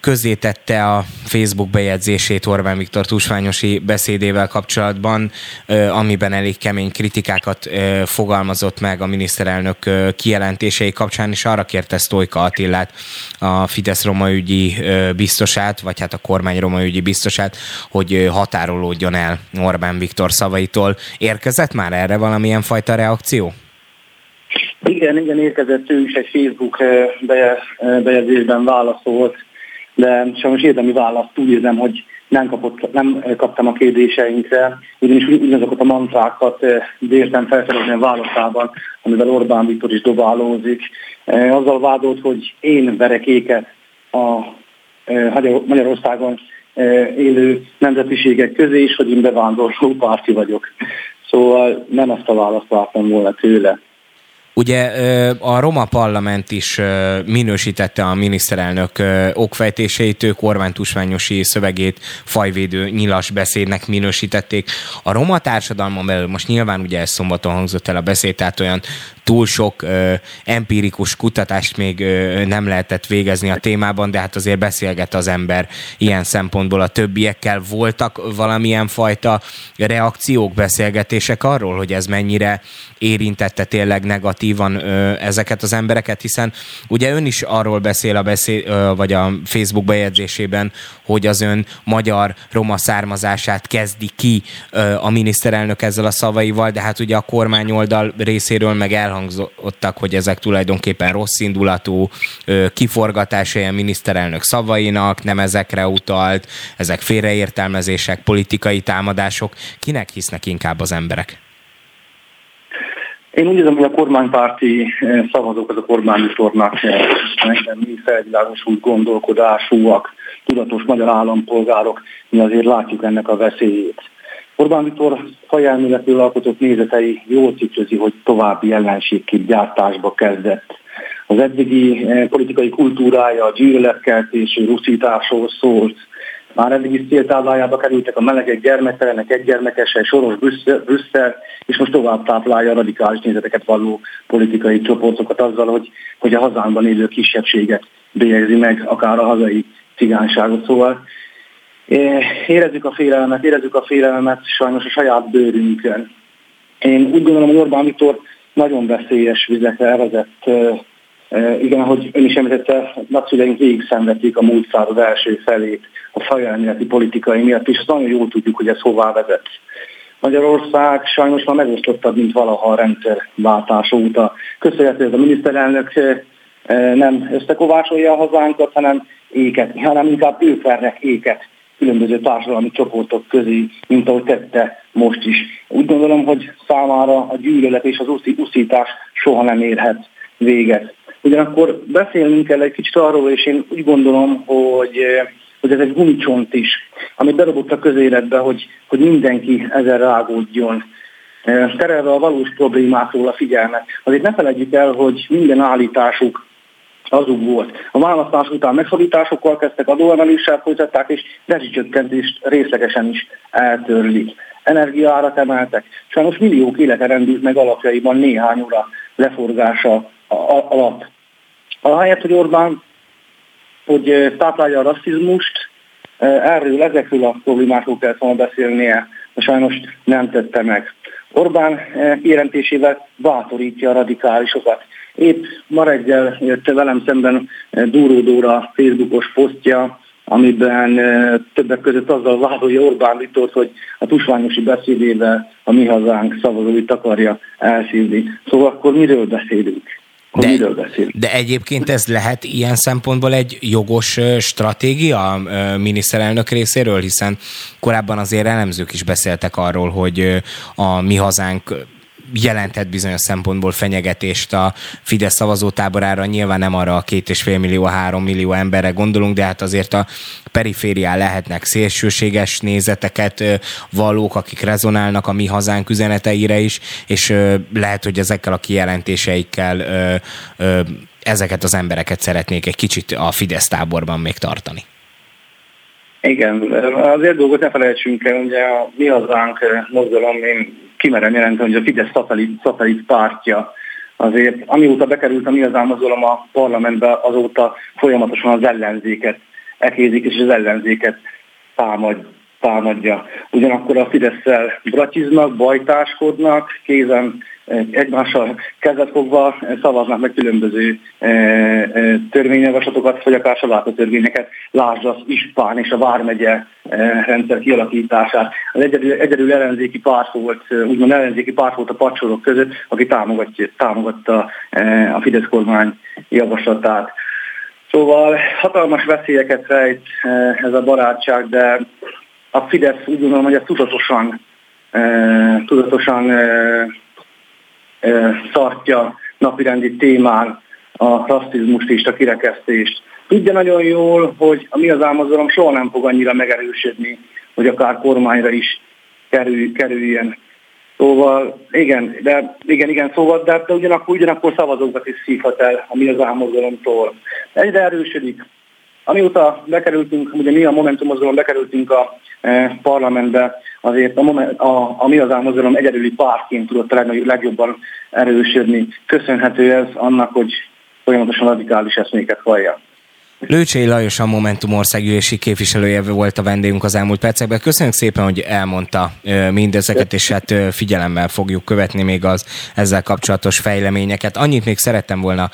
közzétette a Facebook bejegyzését Orbán Viktor túlsványosi beszédével kapcsolatban, amiben elég kemény kritikákat fogalmazott meg a miniszterelnök kijelentései kapcsán, és arra kérte Sztojka Attilát, a Fidesz romaügyi biztosát, vagy hát a kormány romaügyi biztosát, hogy határolódjon el Orbán Viktor szavaitól. Érkezett már erre valamilyen fajta reakció? Igen, igen, érkezett ő is egy Facebook bejegyzésben válaszolt, de sajnos érdemi választ úgy érzem, hogy nem, kapott, nem kaptam a kérdéseinkre, ugyanis ugyanazokat a mantrákat értem felfelezni a válaszában, amivel Orbán Viktor is dobálózik. Azzal vádolt, hogy én verek éket a Magyarországon élő nemzetiségek közé, és hogy én bevándorló párti vagyok. Szóval nem ezt a választ vártam volna tőle. Ugye a Roma Parlament is minősítette a miniszterelnök okfejtéseit, ő Orbán Tusványosi szövegét fajvédő nyilas beszédnek minősítették. A roma társadalmon belül most nyilván ugye ez szombaton hangzott el a beszéd, tehát olyan túl sok ö, empirikus kutatást még ö, nem lehetett végezni a témában, de hát azért beszélget az ember ilyen szempontból a többiekkel. Voltak valamilyen fajta reakciók, beszélgetések arról, hogy ez mennyire érintette tényleg negatívan ö, ezeket az embereket, hiszen ugye ön is arról beszél a beszél, ö, vagy a Facebook bejegyzésében, hogy az ön magyar roma származását kezdi ki ö, a miniszterelnök ezzel a szavaival, de hát ugye a kormányoldal részéről meg elhangzottak, hogy ezek tulajdonképpen rossz indulatú ö, kiforgatásai a miniszterelnök szavainak, nem ezekre utalt, ezek félreértelmezések, politikai támadások. Kinek hisznek inkább az emberek? Én úgy érzem, hogy a kormánypárti szavazók az a kormányútornak mi felvilágosult gondolkodásúak, tudatos magyar állampolgárok, mi azért látjuk ennek a veszélyét. Orbán Viktor fajelméletről alkotott nézetei jól tükrözi, hogy további ellenségkép gyártásba kezdett. Az eddigi eh, politikai kultúrája a gyűlöletkeltésű ruszításról szólt, már eddig is céltáblájába kerültek a melegek, gyermektelenek, egygyermekesek, soros Brüsszel, Brüsszel, és most tovább táplálja a radikális nézeteket valló politikai csoportokat azzal, hogy, hogy a hazánkban élő kisebbséget bélyegzi meg, akár a hazai cigányságot. Szóval érezzük a félelmet, érezzük a félelmet sajnos a saját bőrünkön. Én úgy gondolom, hogy Orbán Viktor nagyon veszélyes vizekre elvezett igen, ahogy ön is említette, nagyszüleink végig szenvedték a múlt század első felét a fajelméleti politikai miatt, és nagyon jól tudjuk, hogy ez hová vezet. Magyarország sajnos már megosztottabb, mint valaha a rendszerváltás óta. Köszönhető, hogy a miniszterelnök nem összekovácsolja a hazánkat, hanem éket, hanem inkább ők éket különböző társadalmi csoportok közé, mint ahogy tette most is. Úgy gondolom, hogy számára a gyűlölet és az uszítás soha nem érhet véget. Ugyanakkor beszélnünk kell egy kicsit arról, és én úgy gondolom, hogy, eh, hogy ez egy gumicsont is, amit berobott a közéletbe, hogy, hogy mindenki ezen rágódjon eh, terelve a valós problémákról a figyelmet. Azért ne felejtjük el, hogy minden állításuk azuk volt. A választás után megszorításokkal kezdtek, adóemeléssel folytatták, és rezsicsökkentést részlegesen is eltörlik. Energiárat emeltek. Sajnos milliók élete rendült meg alapjaiban néhány óra leforgása alatt. Ahelyett, hogy Orbán hogy táplálja a rasszizmust, erről, ezekről a problémákról kellett volna beszélnie, de sajnos nem tette meg. Orbán kijelentésével bátorítja a radikálisokat. Épp ma reggel jött velem szemben Dúró Dóra Facebookos posztja, amiben többek között azzal vádolja Orbán Viktort, hogy a tusványosi beszédével a mi hazánk szavazóit akarja elszívni. Szóval akkor miről beszélünk? De, de egyébként ez lehet ilyen szempontból egy jogos stratégia miniszterelnök részéről, hiszen korábban azért elemzők is beszéltek arról, hogy a mi hazánk jelentett bizonyos szempontból fenyegetést a Fidesz szavazótáborára. Nyilván nem arra a két és fél millió, három millió emberre gondolunk, de hát azért a periférián lehetnek szélsőséges nézeteket valók, akik rezonálnak a mi hazánk üzeneteire is, és lehet, hogy ezekkel a kijelentéseikkel ezeket az embereket szeretnék egy kicsit a Fidesz táborban még tartani. Igen, azért dolgot ne felejtsünk el, ugye a mi hazánk mozgalom, én kimerem jelenteni, hogy a Fidesz szatellit, szatellit pártja azért, amióta bekerült a mi hazám mozgalom a parlamentbe, azóta folyamatosan az ellenzéket ekézik, és az ellenzéket támad, támadja. Ugyanakkor a Fidesz-szel bratiznak, bajtáskodnak, kézen egymással kezet fogva szavaznak meg különböző e, e, törvényjavaslatokat, vagy akár saláta törvényeket, lásd az Ispán és a Vármegye rendszer kialakítását. Az egyedül, egyedül ellenzéki párt volt, úgymond ellenzéki párt volt a pacsorok között, aki támogatta a Fidesz kormány javaslatát. Szóval hatalmas veszélyeket rejt ez a barátság, de a Fidesz úgy gondolom, hogy ez tudatosan, tudatosan tartja napirendi témán a rasszizmust és a kirekesztést. Tudja nagyon jól, hogy a mi az álmozalom soha nem fog annyira megerősödni, hogy akár kormányra is kerül, kerüljen. Szóval igen, de igen, igen, szóval, de, de ugyanakkor, ugyanakkor szavazókat is szívhat el a mi az álmozgalomtól. Egyre erősödik. Amióta bekerültünk, ugye mi a Momentum mozgalom bekerültünk a e, parlamentbe, azért a, a, a mi az álmozgalom egyedüli pártként tudott a legjobban erősödni. Köszönhető ez annak, hogy folyamatosan radikális eszméket hallja. Lőcsei Lajos a Momentum országgyűlési képviselője volt a vendégünk az elmúlt percekben. Köszönjük szépen, hogy elmondta mindezeket, és hát figyelemmel fogjuk követni még az ezzel kapcsolatos fejleményeket. Annyit még szerettem volna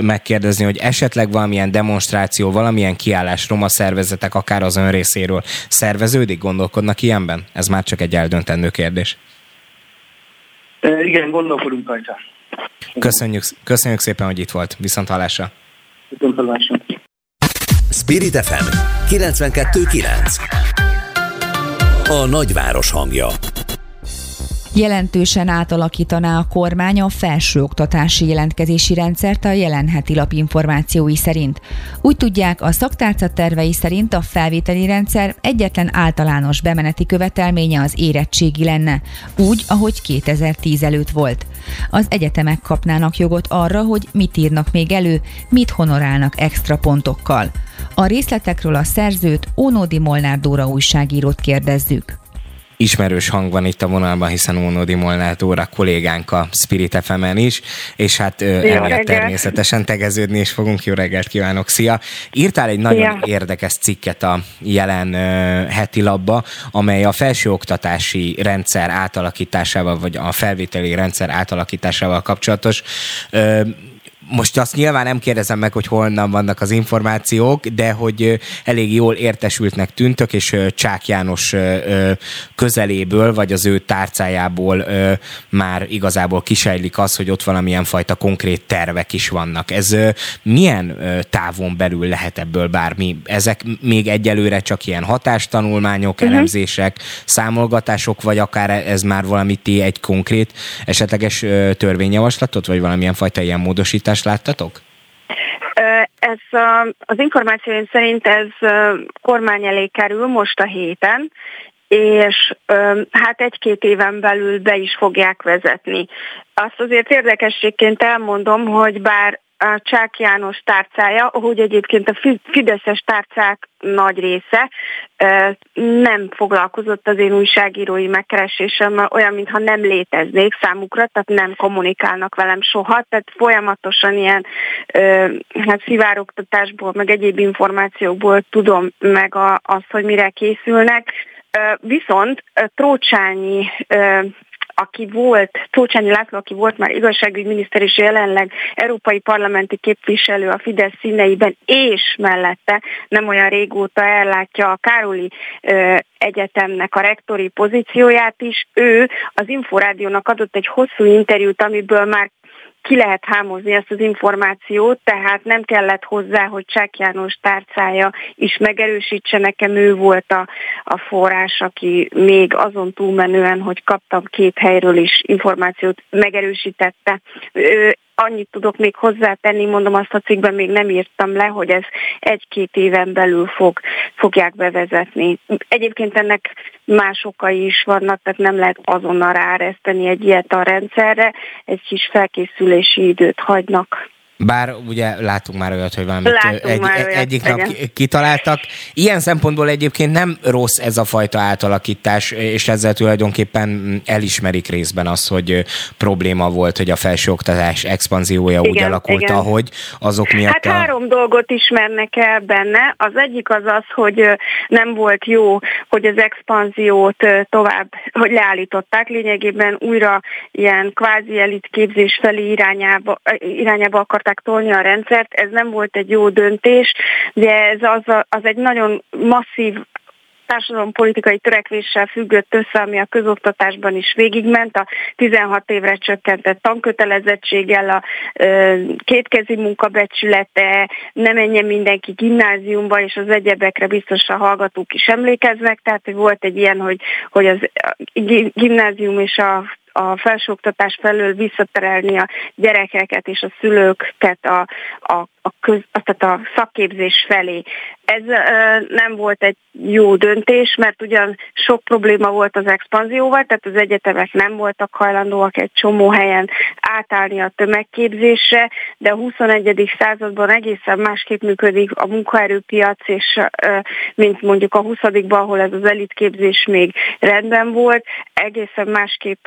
megkérdezni, hogy esetleg valamilyen demonstráció, valamilyen kiállás roma szervezetek, akár az ön részéről szerveződik, gondolkodnak ilyenben? Ez már csak egy eldöntendő kérdés. Igen, gondolkodunk rajta. Köszönjük, köszönjük szépen, hogy itt volt. Viszont hallásra. Viszont hallásra. Spirit FM 92.9 A nagyváros hangja Jelentősen átalakítaná a kormány a felsőoktatási jelentkezési rendszert a jelenheti lap információi szerint. Úgy tudják, a szaktárca tervei szerint a felvételi rendszer egyetlen általános bemeneti követelménye az érettségi lenne, úgy, ahogy 2010 előtt volt. Az egyetemek kapnának jogot arra, hogy mit írnak még elő, mit honorálnak extra pontokkal. A részletekről a szerzőt Ónódi Molnár Dóra újságírót kérdezzük ismerős hang van itt a vonalban, hiszen Ónódi Molnár Dóra kollégánk a Spirit fm is, és hát emiatt természetesen tegeződni is fogunk. Jó reggelt kívánok, szia! Írtál egy nagyon ja. érdekes cikket a jelen uh, heti labba, amely a felsőoktatási rendszer átalakításával, vagy a felvételi rendszer átalakításával kapcsolatos. Uh, most azt nyilván nem kérdezem meg, hogy honnan vannak az információk, de hogy elég jól értesültnek tűntök, és Csák János közeléből, vagy az ő tárcájából már igazából kisejlik az, hogy ott valamilyen fajta konkrét tervek is vannak. Ez milyen távon belül lehet ebből bármi? Ezek még egyelőre csak ilyen hatástanulmányok, uh-huh. elemzések, számolgatások, vagy akár ez már valami ti egy konkrét esetleges törvényjavaslatot, vagy valamilyen fajta ilyen módosítás megoldást láttatok? Ez az információim szerint ez kormány elé kerül most a héten, és hát egy-két éven belül be is fogják vezetni. Azt azért érdekességként elmondom, hogy bár a Csák János tárcája, ahogy egyébként a Fideszes tárcák nagy része nem foglalkozott az én újságírói megkeresésemmel, olyan, mintha nem léteznék számukra, tehát nem kommunikálnak velem soha, tehát folyamatosan ilyen hát szivárogtatásból, meg egyéb információkból tudom meg a, azt, hogy mire készülnek. Viszont Trócsányi aki volt, Tócsányi László, aki volt már igazságügyminiszter és jelenleg európai parlamenti képviselő a Fidesz színeiben, és mellette nem olyan régóta ellátja a Károli Egyetemnek a rektori pozícióját is. Ő az Inforádiónak adott egy hosszú interjút, amiből már ki lehet hámozni ezt az információt, tehát nem kellett hozzá, hogy Csák János tárcája is megerősítse. Nekem ő volt a, a forrás, aki még azon túlmenően, hogy kaptam két helyről is információt, megerősítette. Ő annyit tudok még hozzátenni, mondom azt a cikkben még nem írtam le, hogy ez egy-két éven belül fog, fogják bevezetni. Egyébként ennek más okai is vannak, tehát nem lehet azonnal ráereszteni egy ilyet a rendszerre, egy kis felkészülési időt hagynak. Bár ugye látunk már olyat, hogy valamit egy, már olyat, egyik nap igen. kitaláltak. Ilyen szempontból egyébként nem rossz ez a fajta átalakítás, és ezzel tulajdonképpen elismerik részben az, hogy probléma volt, hogy a felsőoktatás expanziója igen, úgy alakult, igen. ahogy azok miatt. Hát a... három dolgot ismernek el benne. Az egyik az az, hogy nem volt jó, hogy az expanziót tovább, hogy leállították. Lényegében újra ilyen kvázi elit képzés felé irányába, irányába akart akarták tolni a rendszert, ez nem volt egy jó döntés, de ez az, az egy nagyon masszív társadalompolitikai törekvéssel függött össze, ami a közoktatásban is végigment, a 16 évre csökkentett tankötelezettséggel, a kétkezi munkabecsülete, ne menjen mindenki gimnáziumba, és az egyebekre biztos a hallgatók is emlékeznek, tehát volt egy ilyen, hogy, hogy az gimnázium és a a felsőoktatás felől visszaterelni a gyerekeket és a szülőket a, a, a, köz, tehát a szakképzés felé. Ez nem volt egy jó döntés, mert ugyan sok probléma volt az expanzióval, tehát az egyetemek nem voltak hajlandóak egy csomó helyen átállni a tömegképzésre, de a 21. században egészen másképp működik a munkaerőpiac, és mint mondjuk a 20 ahol ez az elitképzés még rendben volt, egészen másképp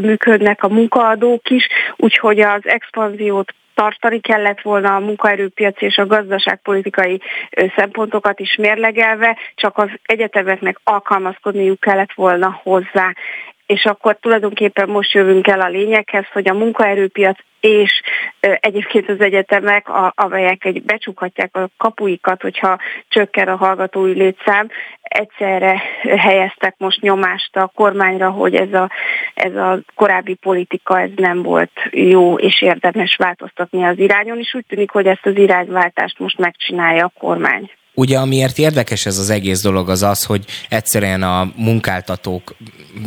működnek a munkaadók is, úgyhogy az expanziót tartani kellett volna a munkaerőpiac és a gazdaságpolitikai szempontokat is mérlegelve, csak az egyetemeknek alkalmazkodniuk kellett volna hozzá és akkor tulajdonképpen most jövünk el a lényeghez, hogy a munkaerőpiac és egyébként az egyetemek, amelyek egy becsukhatják a kapuikat, hogyha csökken a hallgatói létszám, egyszerre helyeztek most nyomást a kormányra, hogy ez a, ez a korábbi politika ez nem volt jó, és érdemes változtatni az irányon, és úgy tűnik, hogy ezt az irányváltást most megcsinálja a kormány. Ugye amiért érdekes ez az egész dolog az az, hogy egyszerűen a munkáltatók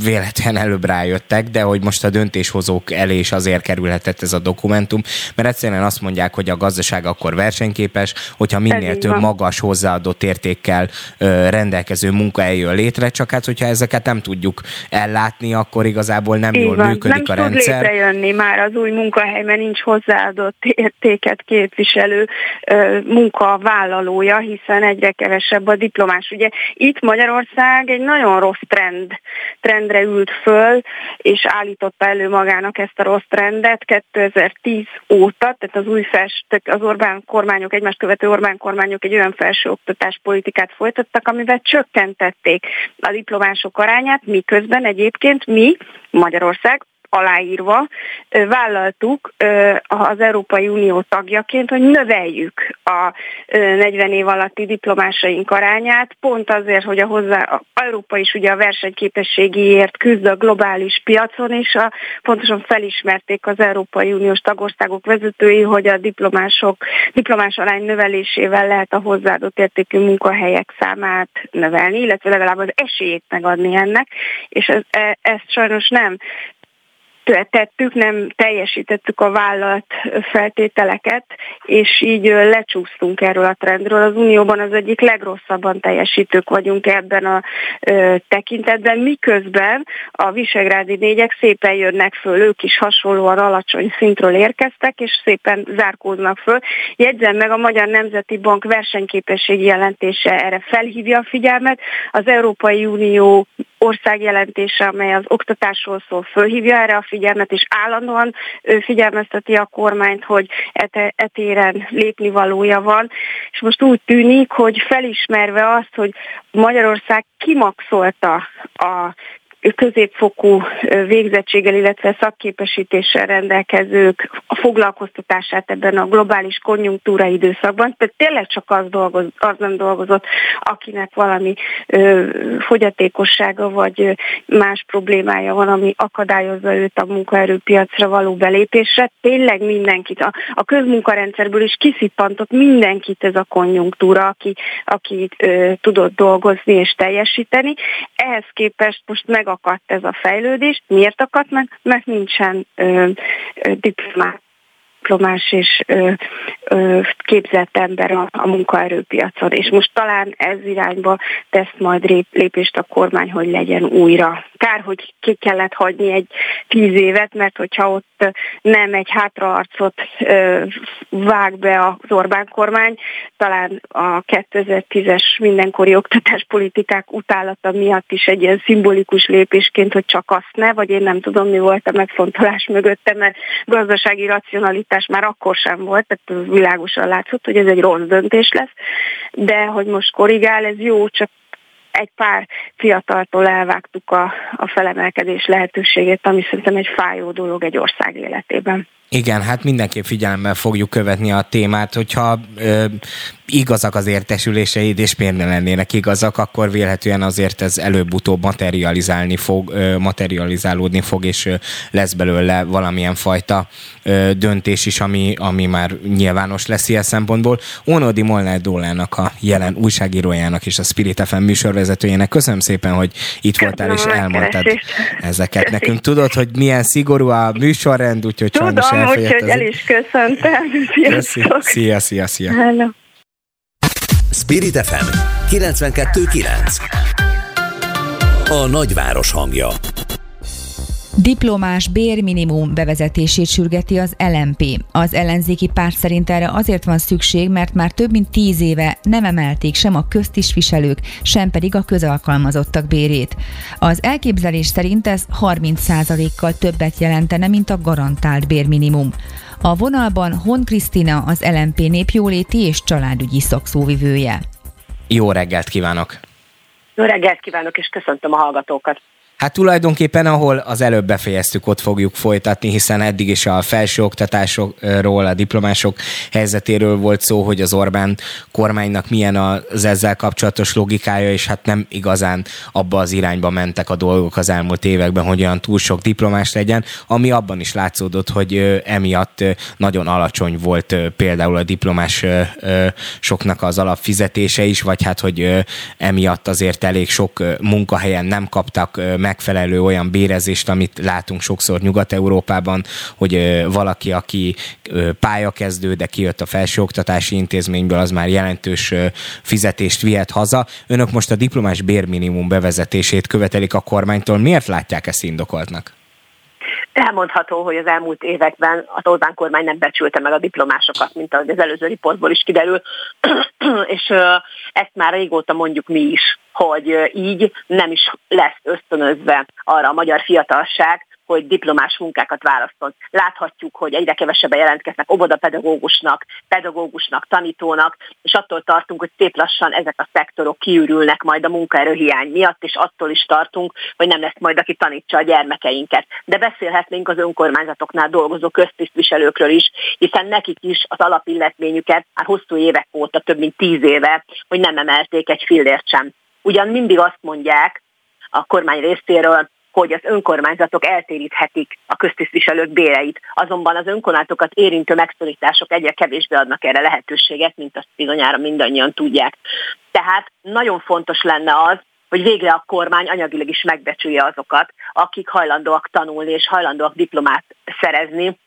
véletlenül előbb rájöttek, de hogy most a döntéshozók elé is azért kerülhetett ez a dokumentum, mert egyszerűen azt mondják, hogy a gazdaság akkor versenyképes, hogyha minél több magas hozzáadott értékkel ö, rendelkező munkahely jön létre, csak hát hogyha ezeket nem tudjuk ellátni, akkor igazából nem Így jól van. működik nem a rendszer. Nem tud létrejönni már az új munkahely, mert nincs hozzáadott értéket képviselő ö, munkavállalója, hiszen egyszerűen egyre kevesebb a diplomás. Ugye itt Magyarország egy nagyon rossz trend, trendre ült föl, és állította elő magának ezt a rossz trendet 2010 óta, tehát az új fels, az Orbán kormányok, egymást követő Orbán kormányok egy olyan felsőoktatás politikát folytattak, amivel csökkentették a diplomások arányát, miközben egyébként mi, Magyarország, aláírva vállaltuk az Európai Unió tagjaként, hogy növeljük a 40 év alatti diplomásaink arányát, pont azért, hogy a hozzá, a Európa is ugye a versenyképességéért küzd a globális piacon, és a, pontosan felismerték az Európai Uniós tagországok vezetői, hogy a diplomások, diplomás arány növelésével lehet a hozzáadott értékű munkahelyek számát növelni, illetve legalább az esélyét megadni ennek, és ez, e, ezt sajnos nem tettük, nem teljesítettük a vállalat feltételeket, és így lecsúsztunk erről a trendről. Az Unióban az egyik legrosszabban teljesítők vagyunk ebben a tekintetben, miközben a visegrádi négyek szépen jönnek föl, ők is hasonlóan alacsony szintről érkeztek, és szépen zárkóznak föl. Jegyzem meg, a Magyar Nemzeti Bank versenyképességi jelentése erre felhívja a figyelmet. Az Európai Unió országjelentése, amely az oktatásról szól, fölhívja erre a figyelmet, és állandóan figyelmezteti a kormányt, hogy etéren lépni valója van. És most úgy tűnik, hogy felismerve azt, hogy Magyarország kimaxolta a középfokú végzettséggel, illetve szakképesítéssel rendelkezők a foglalkoztatását ebben a globális konjunktúra időszakban. Tehát tényleg csak az, dolgoz, az nem dolgozott, akinek valami ö, fogyatékossága vagy más problémája van, ami akadályozza őt a munkaerőpiacra való belépésre. Tényleg mindenkit, a, a közmunkarendszerből is kiszippantott mindenkit ez a konjunktúra, aki, aki ö, tudott dolgozni és teljesíteni. Ehhez képest most meg megakadt ez a fejlődés. Miért akadt meg? Mert nincsen ö, ö, diplomát diplomás és ö, ö, képzett ember a, a munkaerőpiacon. És most talán ez irányba tesz majd lépést a kormány, hogy legyen újra. Kár, hogy ki kellett hagyni egy tíz évet, mert hogyha ott nem egy hátraarcot ö, vág be az Orbán kormány, talán a 2010-es mindenkori oktatáspolitikák utálata miatt is egy ilyen szimbolikus lépésként, hogy csak azt ne, vagy én nem tudom, mi volt a megfontolás mögötte, mert gazdasági racionalitás változás már akkor sem volt, tehát világosan látszott, hogy ez egy rossz döntés lesz, de hogy most korrigál, ez jó, csak egy pár fiataltól elvágtuk a, a felemelkedés lehetőségét, ami szerintem egy fájó dolog egy ország életében. Igen, hát mindenképp figyelemmel fogjuk követni a témát, hogyha ö, igazak az értesüléseid, és miért ne lennének igazak, akkor vélhetően azért ez előbb-utóbb materializálni fog, ö, materializálódni fog, és ö, lesz belőle valamilyen fajta ö, döntés is, ami, ami már nyilvános lesz ilyen szempontból. Ónodi Molnár Dólának, a jelen újságírójának és a Spirit FM műsorvezető ügyvezetőjének. Köszönöm szépen, hogy itt voltál és elmondtad ezeket nekünk. Tudod, hogy milyen szigorú a műsorrend, úgyhogy Tudom, sajnos úgyhogy el is köszöntem. Szia, szia, szia. szia. Hello. Spirit FM 92.9 A nagyváros hangja Diplomás bérminimum bevezetését sürgeti az LMP. Az ellenzéki párt szerint erre azért van szükség, mert már több mint tíz éve nem emelték sem a köztisviselők, sem pedig a közalkalmazottak bérét. Az elképzelés szerint ez 30%-kal többet jelentene, mint a garantált bérminimum. A vonalban Hon Krisztina, az LMP népjóléti és családügyi szakszóvivője. Jó reggelt kívánok! Jó reggelt kívánok, és köszöntöm a hallgatókat! Hát tulajdonképpen, ahol az előbb befejeztük, ott fogjuk folytatni, hiszen eddig is a felsőoktatásokról, a diplomások helyzetéről volt szó, hogy az Orbán kormánynak milyen az ezzel kapcsolatos logikája, és hát nem igazán abba az irányba mentek a dolgok az elmúlt években, hogy olyan túl sok diplomás legyen, ami abban is látszódott, hogy emiatt nagyon alacsony volt például a diplomás soknak az alapfizetése is, vagy hát, hogy emiatt azért elég sok munkahelyen nem kaptak megfelelő olyan bérezést, amit látunk sokszor Nyugat-Európában, hogy valaki, aki pályakezdő, de kijött a felsőoktatási intézményből, az már jelentős fizetést vihet haza. Önök most a diplomás bérminimum bevezetését követelik a kormánytól. Miért látják ezt indokoltnak? Elmondható, hogy az elmúlt években az Orbán kormány nem becsülte meg a diplomásokat, mint ahogy az előző riportból is kiderül, és ezt már régóta mondjuk mi is, hogy így nem is lesz ösztönözve arra a magyar fiatalság, hogy diplomás munkákat választott. Láthatjuk, hogy egyre kevesebben jelentkeznek óvodapedagógusnak, pedagógusnak, tanítónak, és attól tartunk, hogy szép lassan ezek a szektorok kiürülnek majd a munkaerőhiány miatt, és attól is tartunk, hogy nem lesz majd, aki tanítsa a gyermekeinket. De beszélhetnénk az önkormányzatoknál dolgozó köztisztviselőkről is, hiszen nekik is az alapilletményüket már hosszú évek óta, több mint tíz éve, hogy nem emelték egy fillért sem. Ugyan mindig azt mondják, a kormány részéről, hogy az önkormányzatok eltéríthetik a köztisztviselők béreit. Azonban az önkormányzatokat érintő megszorítások egyre kevésbé adnak erre lehetőséget, mint azt bizonyára mindannyian tudják. Tehát nagyon fontos lenne az, hogy végre a kormány anyagilag is megbecsülje azokat, akik hajlandóak tanulni és hajlandóak diplomát szerezni,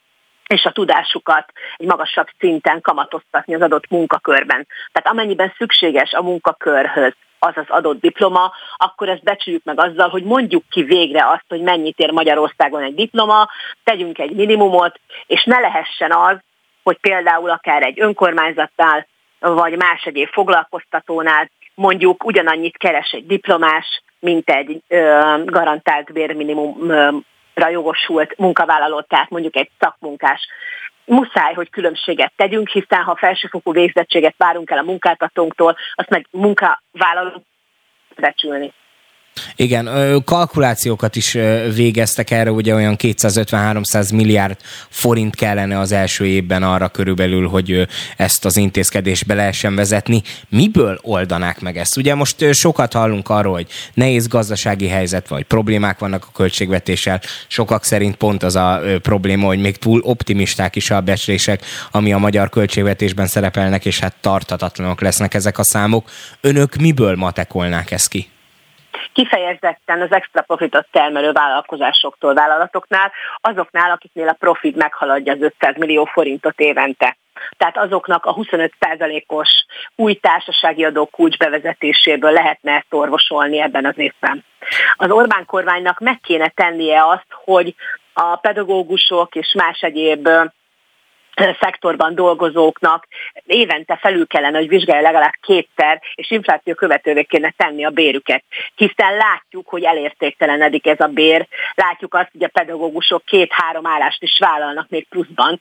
és a tudásukat egy magasabb szinten kamatoztatni az adott munkakörben. Tehát amennyiben szükséges a munkakörhöz az az adott diploma, akkor ezt becsüljük meg azzal, hogy mondjuk ki végre azt, hogy mennyit ér Magyarországon egy diploma, tegyünk egy minimumot, és ne lehessen az, hogy például akár egy önkormányzatnál, vagy más egyéb foglalkoztatónál mondjuk ugyanannyit keres egy diplomás, mint egy ö, garantált bérminimumra jogosult munkavállaló, tehát mondjuk egy szakmunkás muszáj, hogy különbséget tegyünk, hiszen ha felsőfokú végzettséget várunk el a munkáltatónktól, azt meg munkavállalók becsülni. Igen, kalkulációkat is végeztek erre, ugye olyan 250-300 milliárd forint kellene az első évben arra körülbelül, hogy ezt az intézkedést be lehessen vezetni. Miből oldanák meg ezt? Ugye most sokat hallunk arról, hogy nehéz gazdasági helyzet vagy problémák vannak a költségvetéssel. Sokak szerint pont az a probléma, hogy még túl optimisták is a becslések, ami a magyar költségvetésben szerepelnek, és hát tartatatlanok lesznek ezek a számok. Önök miből matekolnák ezt ki? Kifejezetten az extra profitot termelő vállalkozásoktól, vállalatoknál, azoknál, akiknél a profit meghaladja az 500 millió forintot évente. Tehát azoknak a 25%-os új társasági adó kulcs bevezetéséből lehetne ezt orvosolni ebben az évben. Az Orbán kormánynak meg kéne tennie azt, hogy a pedagógusok és más egyéb szektorban dolgozóknak évente felül kellene, hogy vizsgálja legalább kétszer, és infláció követővé kéne tenni a bérüket. Hiszen látjuk, hogy elértéktelenedik ez a bér. Látjuk azt, hogy a pedagógusok két-három állást is vállalnak még pluszban.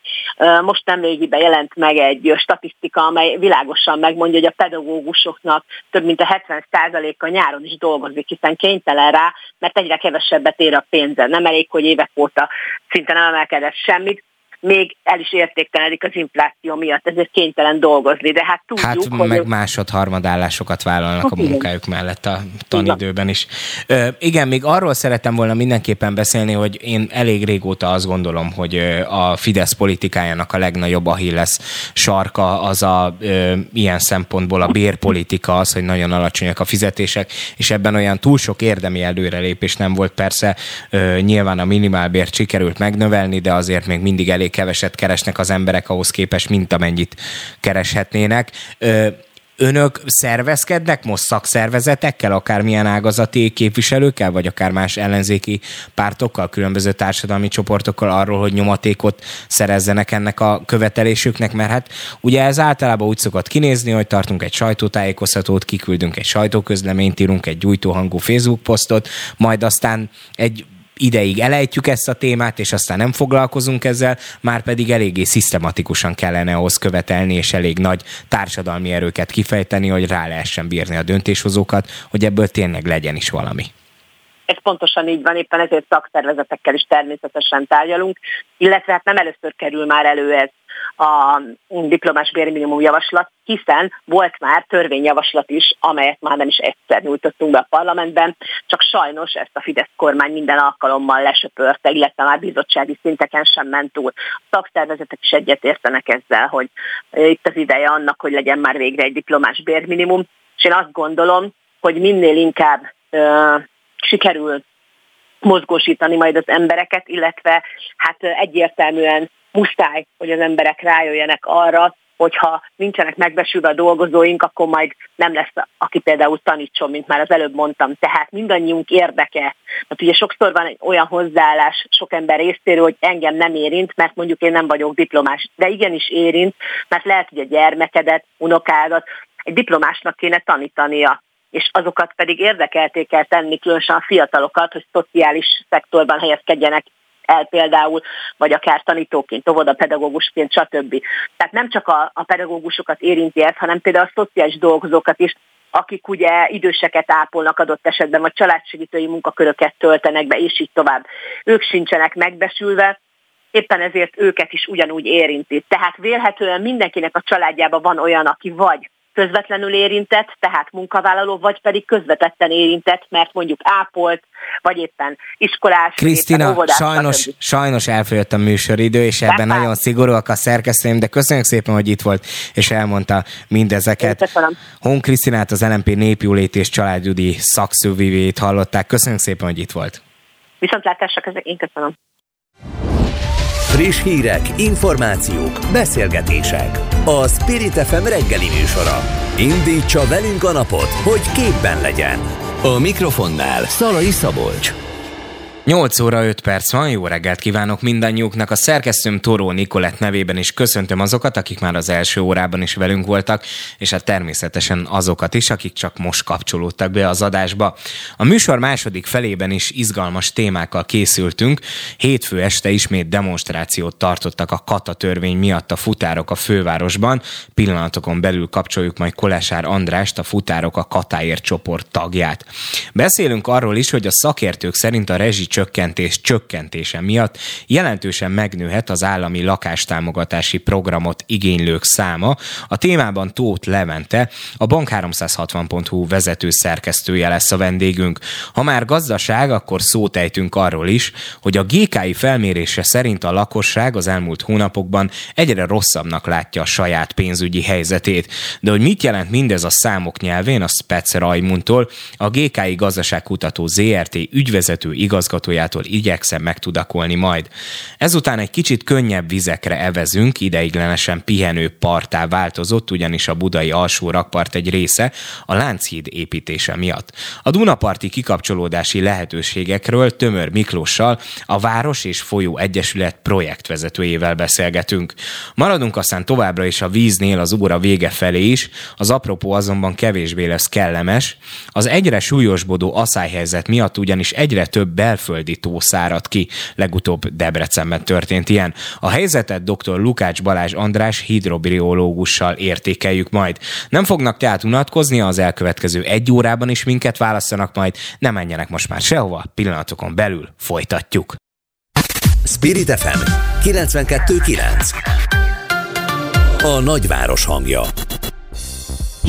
Most nem régiben jelent meg egy statisztika, amely világosan megmondja, hogy a pedagógusoknak több mint a 70%-a nyáron is dolgozik, hiszen kénytelen rá, mert egyre kevesebbet ér a pénze. Nem elég, hogy évek óta szinte nem emelkedett semmit, még el is értéktelenik az infláció miatt, ezért kénytelen dolgozni, de hát tudjuk, hát, hogy... meg másod-harmadállásokat vállalnak hát a munkájuk igen. mellett a tanidőben is. Ö, igen, még arról szeretem volna mindenképpen beszélni, hogy én elég régóta azt gondolom, hogy a Fidesz politikájának a legnagyobb Achilles sarka az a ö, ilyen szempontból a bérpolitika, az, hogy nagyon alacsonyak a fizetések, és ebben olyan túl sok érdemi előrelépés nem volt. Persze ö, nyilván a minimálbért sikerült megnövelni, de azért még mindig elég keveset keresnek az emberek ahhoz képest, mint amennyit kereshetnének. Önök szervezkednek most szakszervezetekkel, akár milyen ágazati képviselőkkel, vagy akár más ellenzéki pártokkal, különböző társadalmi csoportokkal arról, hogy nyomatékot szerezzenek ennek a követelésüknek, mert hát ugye ez általában úgy szokott kinézni, hogy tartunk egy sajtótájékoztatót, kiküldünk egy sajtóközleményt, írunk egy gyújtóhangú Facebook posztot, majd aztán egy ideig elejtjük ezt a témát, és aztán nem foglalkozunk ezzel, már pedig eléggé szisztematikusan kellene ahhoz követelni, és elég nagy társadalmi erőket kifejteni, hogy rá lehessen bírni a döntéshozókat, hogy ebből tényleg legyen is valami. Ez pontosan így van, éppen ezért szakszervezetekkel is természetesen tárgyalunk, illetve hát nem először kerül már elő ez a diplomás bérminimum javaslat, hiszen volt már törvényjavaslat is, amelyet már nem is egyszer nyújtottunk be a parlamentben, csak sajnos ezt a Fidesz kormány minden alkalommal lesöpörte, illetve már bizottsági szinteken sem ment túl. A szakszervezetek is egyetértenek ezzel, hogy itt az ideje annak, hogy legyen már végre egy diplomás bérminimum, és én azt gondolom, hogy minél inkább ö, sikerül mozgósítani majd az embereket, illetve hát egyértelműen muszáj, hogy az emberek rájöjjenek arra, hogyha nincsenek megbesülve a dolgozóink, akkor majd nem lesz, aki például tanítson, mint már az előbb mondtam. Tehát mindannyiunk érdeke. Mert ugye sokszor van egy olyan hozzáállás sok ember részéről, hogy engem nem érint, mert mondjuk én nem vagyok diplomás. De igenis érint, mert lehet, hogy a gyermekedet, unokádat egy diplomásnak kéne tanítania és azokat pedig érdekelté kell tenni, különösen a fiatalokat, hogy szociális szektorban helyezkedjenek el például, vagy akár tanítóként, óvodapedagógusként, stb. Tehát nem csak a, a pedagógusokat érinti ez, hanem például a szociális dolgozókat is, akik ugye időseket ápolnak adott esetben, vagy családsegítői munkaköröket töltenek be, és így tovább. Ők sincsenek megbesülve, éppen ezért őket is ugyanúgy érinti. Tehát vélhetően mindenkinek a családjában van olyan, aki vagy közvetlenül érintett, tehát munkavállaló, vagy pedig közvetetten érintett, mert mondjuk ápolt, vagy éppen iskolás. Krisztina, sajnos, sajnos elfogyott a műsoridő, és ebben Tehát nagyon szigorúak a szerkesztőim, de köszönjük szépen, hogy itt volt, és elmondta mindezeket. Hon Krisztinát, az LMP népjólét és családügyi szakszövőjét hallották. Köszönjük szépen, hogy itt volt. Viszontlátásra, én köszönöm. Friss hírek, információk, beszélgetések. A Spirit FM reggeli műsora. Indítsa velünk a napot, hogy képben legyen. A mikrofonnál Szalai Szabolcs. 8 óra 5 perc van, jó reggelt kívánok mindannyiuknak. A szerkesztőm Toró Nikolett nevében is köszöntöm azokat, akik már az első órában is velünk voltak, és hát természetesen azokat is, akik csak most kapcsolódtak be az adásba. A műsor második felében is izgalmas témákkal készültünk. Hétfő este ismét demonstrációt tartottak a kata törvény miatt a futárok a fővárosban. Pillanatokon belül kapcsoljuk majd Kolesár Andrást, a futárok a Katáért csoport tagját. Beszélünk arról is, hogy a szakértők szerint a rezsi csökkentés csökkentése miatt jelentősen megnőhet az állami lakástámogatási programot igénylők száma. A témában Tóth Levente, a bank360.hu vezető szerkesztője lesz a vendégünk. Ha már gazdaság, akkor szót ejtünk arról is, hogy a GKI felmérése szerint a lakosság az elmúlt hónapokban egyre rosszabbnak látja a saját pénzügyi helyzetét. De hogy mit jelent mindez a számok nyelvén, a Spec Rajmuntól, a GKI gazdaságkutató ZRT ügyvezető igazgató igazgatójától igyekszem megtudakolni majd. Ezután egy kicsit könnyebb vizekre evezünk, ideiglenesen pihenő partá változott, ugyanis a budai alsó rakpart egy része a Lánchíd építése miatt. A Dunaparti kikapcsolódási lehetőségekről Tömör Miklóssal, a Város és Folyó Egyesület projektvezetőjével beszélgetünk. Maradunk aztán továbbra is a víznél az óra vége felé is, az apropó azonban kevésbé lesz kellemes. Az egyre súlyosbodó asszályhelyzet miatt ugyanis egyre több belföldi belföldi tó szárad ki. Legutóbb Debrecenben történt ilyen. A helyzetet dr. Lukács Balázs András hidrobiológussal értékeljük majd. Nem fognak tehát unatkozni, az elkövetkező egy órában is minket választanak majd, ne menjenek most már sehova, pillanatokon belül folytatjuk. Spirit FM 92.9 A nagyváros hangja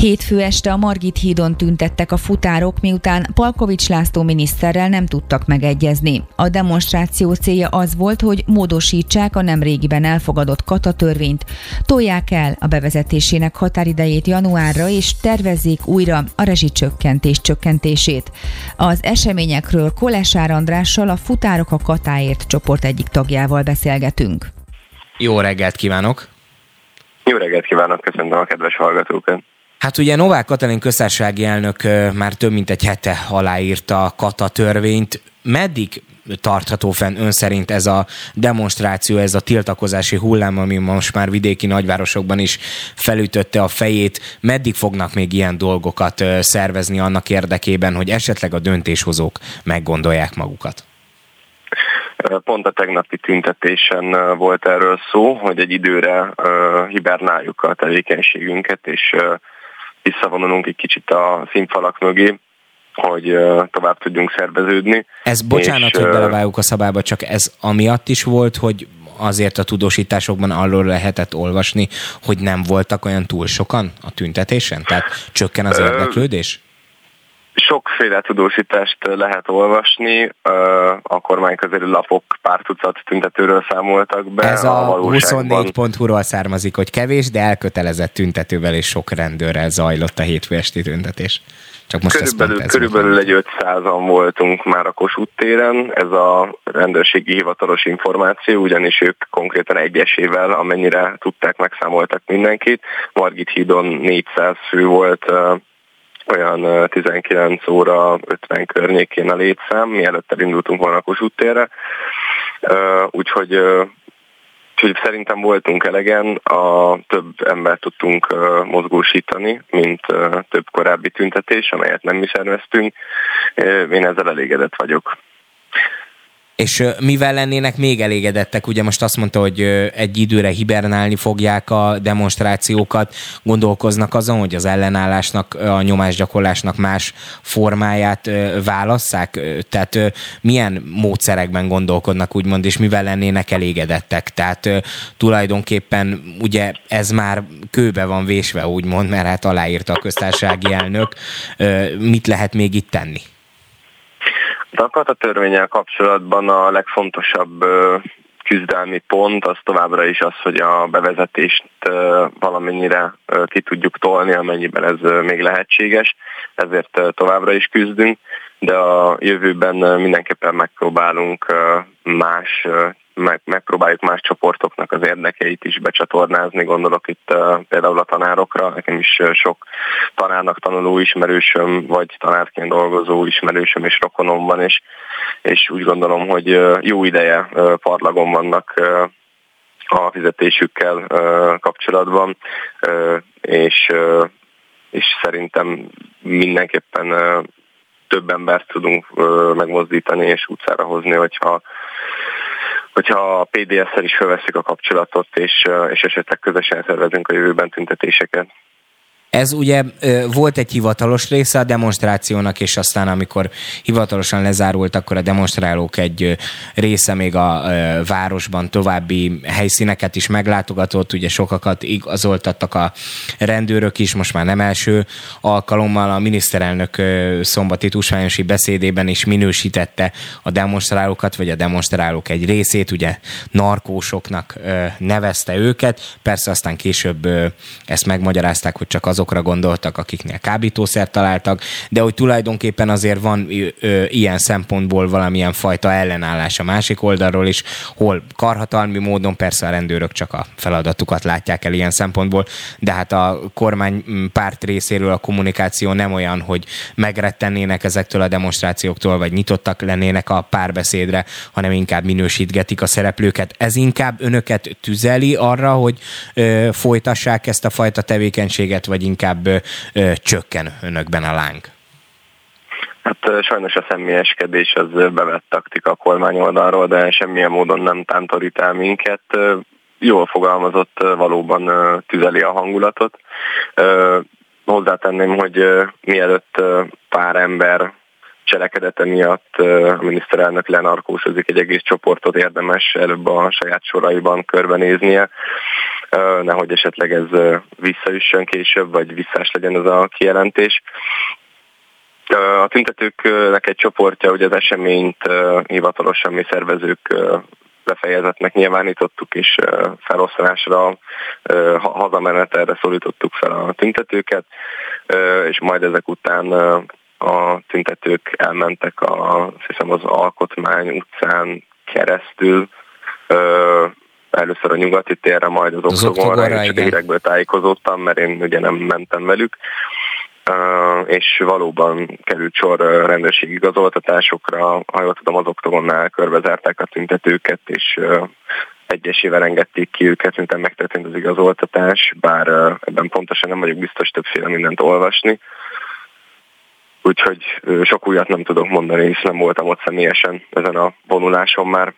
Hétfő este a Margit hídon tüntettek a futárok, miután Palkovics László miniszterrel nem tudtak megegyezni. A demonstráció célja az volt, hogy módosítsák a nemrégiben elfogadott katatörvényt, tolják el a bevezetésének határidejét januárra, és tervezzék újra a rezsicsökkentés csökkentését. Az eseményekről Kolesár Andrással a Futárok a Katáért csoport egyik tagjával beszélgetünk. Jó reggelt kívánok! Jó reggelt kívánok, köszöntöm a kedves hallgatókat! Hát ugye Novák Katalin köztársasági elnök már több mint egy hete aláírta a kata törvényt. Meddig tartható fenn ön szerint ez a demonstráció, ez a tiltakozási hullám, ami most már vidéki nagyvárosokban is felütötte a fejét, meddig fognak még ilyen dolgokat szervezni annak érdekében, hogy esetleg a döntéshozók meggondolják magukat? Pont a tegnapi tüntetésen volt erről szó, hogy egy időre hibernáljuk a tevékenységünket, és visszavonulunk egy kicsit a színfalak mögé, hogy tovább tudjunk szerveződni. Ez bocsánat, és, hogy belevágjuk a szabályba, csak ez amiatt is volt, hogy azért a tudósításokban arról lehetett olvasni, hogy nem voltak olyan túl sokan a tüntetésen? Tehát csökken az érdeklődés? Sokféle tudósítást lehet olvasni, a kormányközeli lapok pár tucat tüntetőről számoltak be. Ez a, a 24.hu-ról származik, hogy kevés, de elkötelezett tüntetővel és sok rendőrrel zajlott a hétfő esti tüntetés. Csak most körülbelül, körülbelül egy 500-an voltunk már a Kossuth téren, ez a rendőrségi hivatalos információ, ugyanis ők konkrétan egyesével, amennyire tudták, megszámoltak mindenkit. Margit hídon 400 fő volt olyan 19 óra 50 környékén a létszám, mielőtt elindultunk volna a Kossuth térre. Úgyhogy Úgyhogy szerintem voltunk elegen, a több embert tudtunk mozgósítani, mint több korábbi tüntetés, amelyet nem mi szerveztünk. Én ezzel elégedett vagyok. És mivel lennének még elégedettek? Ugye most azt mondta, hogy egy időre hibernálni fogják a demonstrációkat, gondolkoznak azon, hogy az ellenállásnak, a nyomásgyakorlásnak más formáját válasszák? Tehát milyen módszerekben gondolkodnak, úgymond, és mivel lennének elégedettek? Tehát tulajdonképpen ugye ez már kőbe van vésve, úgymond, mert hát aláírta a köztársasági elnök. Mit lehet még itt tenni? De a törvényel kapcsolatban a legfontosabb küzdelmi pont az továbbra is az, hogy a bevezetést valamennyire ki tudjuk tolni, amennyiben ez még lehetséges, ezért továbbra is küzdünk, de a jövőben mindenképpen megpróbálunk más meg, megpróbáljuk más csoportoknak az érdekeit is becsatornázni, gondolok itt uh, például a tanárokra, nekem is uh, sok tanárnak tanuló ismerősöm, vagy tanárként dolgozó ismerősöm és rokonom van, és, és úgy gondolom, hogy uh, jó ideje uh, parlagon vannak uh, a fizetésükkel uh, kapcsolatban, uh, és, uh, és szerintem mindenképpen uh, több embert tudunk uh, megmozdítani és utcára hozni, hogyha hogyha a PDS-szel is felveszik a kapcsolatot, és, és esetleg közösen szervezünk a jövőben tüntetéseket. Ez ugye volt egy hivatalos része a demonstrációnak, és aztán amikor hivatalosan lezárult, akkor a demonstrálók egy része még a városban további helyszíneket is meglátogatott, ugye sokakat igazoltattak a rendőrök is, most már nem első alkalommal. A miniszterelnök szombati tusványosi beszédében is minősítette a demonstrálókat, vagy a demonstrálók egy részét, ugye narkósoknak nevezte őket, persze aztán később ezt megmagyarázták, hogy csak azok azokra gondoltak, akiknél kábítószert találtak, de hogy tulajdonképpen azért van ö, ilyen szempontból valamilyen fajta ellenállás a másik oldalról is, hol karhatalmi módon persze a rendőrök csak a feladatukat látják el ilyen szempontból, de hát a kormány párt részéről a kommunikáció nem olyan, hogy megrettennének ezektől a demonstrációktól, vagy nyitottak lennének a párbeszédre, hanem inkább minősítgetik a szereplőket. Ez inkább önöket tüzeli arra, hogy ö, folytassák ezt a fajta tevékenységet, vagy inkább csökken önökben a láng? Hát sajnos a személyeskedés az bevett taktika a kormány oldalról, de semmilyen módon nem tántorít el minket. Jól fogalmazott, valóban tüzeli a hangulatot. Hozzátenném, hogy mielőtt pár ember cselekedete miatt a miniszterelnök lenarkósozik egy egész csoportot, érdemes előbb a saját soraiban körbenéznie, nehogy esetleg ez visszaüssön később, vagy visszás legyen ez a kijelentés. A tüntetőknek egy csoportja, ugye az eseményt hivatalosan mi szervezők befejezetnek nyilvánítottuk, és feloszlásra, hazamenetelre szólítottuk fel a tüntetőket, és majd ezek után a tüntetők elmentek a, hiszem az Alkotmány utcán keresztül, először a nyugati térre, majd az, az oktogonra, és a hírekből tájékozottam, mert én ugye nem mentem velük. Uh, és valóban került sor uh, rendőrségi igazoltatásokra, ha jól tudom, az oktogonnál körbezárták a tüntetőket, és uh, egyesével engedték ki őket, miután megtörtént az igazoltatás, bár ebben pontosan nem vagyok biztos többféle mindent olvasni. Úgyhogy sok újat nem tudok mondani, és nem voltam ott személyesen ezen a vonuláson már.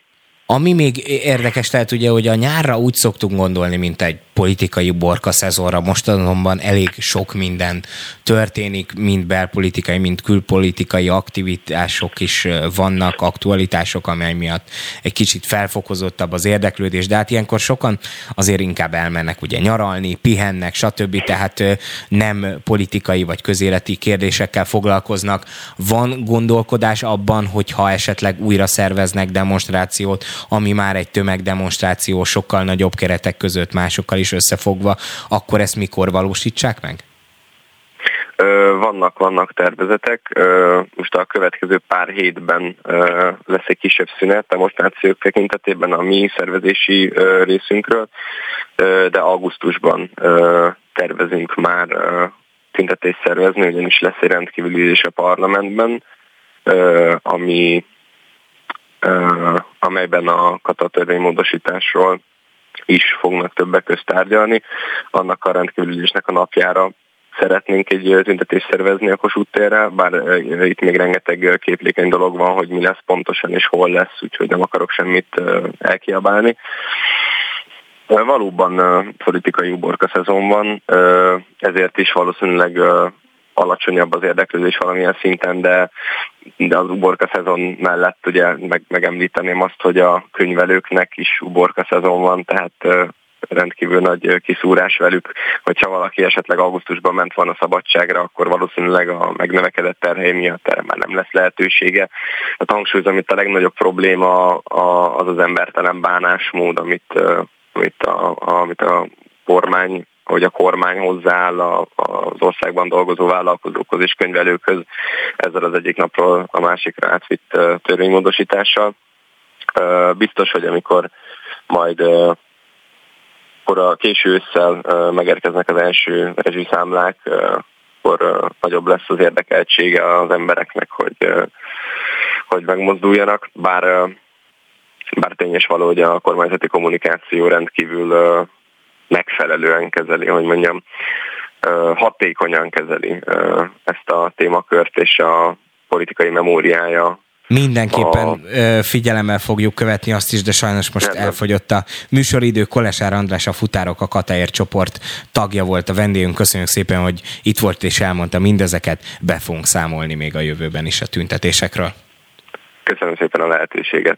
Ami még érdekes lehet ugye, hogy a nyárra úgy szoktunk gondolni, mint egy politikai borka szezonra, most azonban elég sok minden történik, mind belpolitikai, mind külpolitikai aktivitások is vannak, aktualitások, amely miatt egy kicsit felfokozottabb az érdeklődés, de hát ilyenkor sokan azért inkább elmennek ugye nyaralni, pihennek, stb. Tehát nem politikai vagy közéleti kérdésekkel foglalkoznak. Van gondolkodás abban, hogy ha esetleg újra szerveznek demonstrációt, ami már egy tömegdemonstráció sokkal nagyobb keretek között másokkal is összefogva, akkor ezt mikor valósítsák meg? Vannak, vannak tervezetek. Most a következő pár hétben lesz egy kisebb szünet demonstrációk tekintetében a mi szervezési részünkről, de augusztusban tervezünk már tüntetést szervezni, ugyanis lesz egy rendkívüli ülés a parlamentben, ami amelyben a katatörvénymódosításról is fognak többek közt tárgyalni. Annak a rendkívülésnek a napjára szeretnénk egy tüntetést szervezni a Kossuth térre, bár itt még rengeteg képlékeny dolog van, hogy mi lesz pontosan és hol lesz, úgyhogy nem akarok semmit elkiabálni. Valóban politikai uborka szezon van, ezért is valószínűleg alacsonyabb az érdeklődés valamilyen szinten, de, de az uborka szezon mellett ugye meg, megemlíteném azt, hogy a könyvelőknek is uborka szezon van, tehát rendkívül nagy kiszúrás velük, hogyha valaki esetleg augusztusban ment volna szabadságra, akkor valószínűleg a megnövekedett terhely miatt erre már nem lesz lehetősége. A hangsúlyozom, itt a legnagyobb probléma az az embertelen bánásmód, amit, amit, a, amit a kormány hogy a kormány hozzááll az országban dolgozó vállalkozókhoz és könyvelőkhöz ezzel az egyik napról a másikra átvitt törvénymódosítással. Biztos, hogy amikor majd akkor a késő ősszel megérkeznek az első rezsiszámlák, akkor nagyobb lesz az érdekeltsége az embereknek, hogy, hogy megmozduljanak, bár, bár tényes való, hogy a kormányzati kommunikáció rendkívül megfelelően kezeli, hogy mondjam, hatékonyan kezeli ezt a témakört, és a politikai memóriája Mindenképpen a... figyelemmel fogjuk követni azt is, de sajnos most Nem. elfogyott a műsoridő. Kolesár András, a Futárok a Kataér csoport tagja volt a vendégünk. Köszönjük szépen, hogy itt volt és elmondta mindezeket. Be fogunk számolni még a jövőben is a tüntetésekről. Köszönöm szépen a lehetőséget.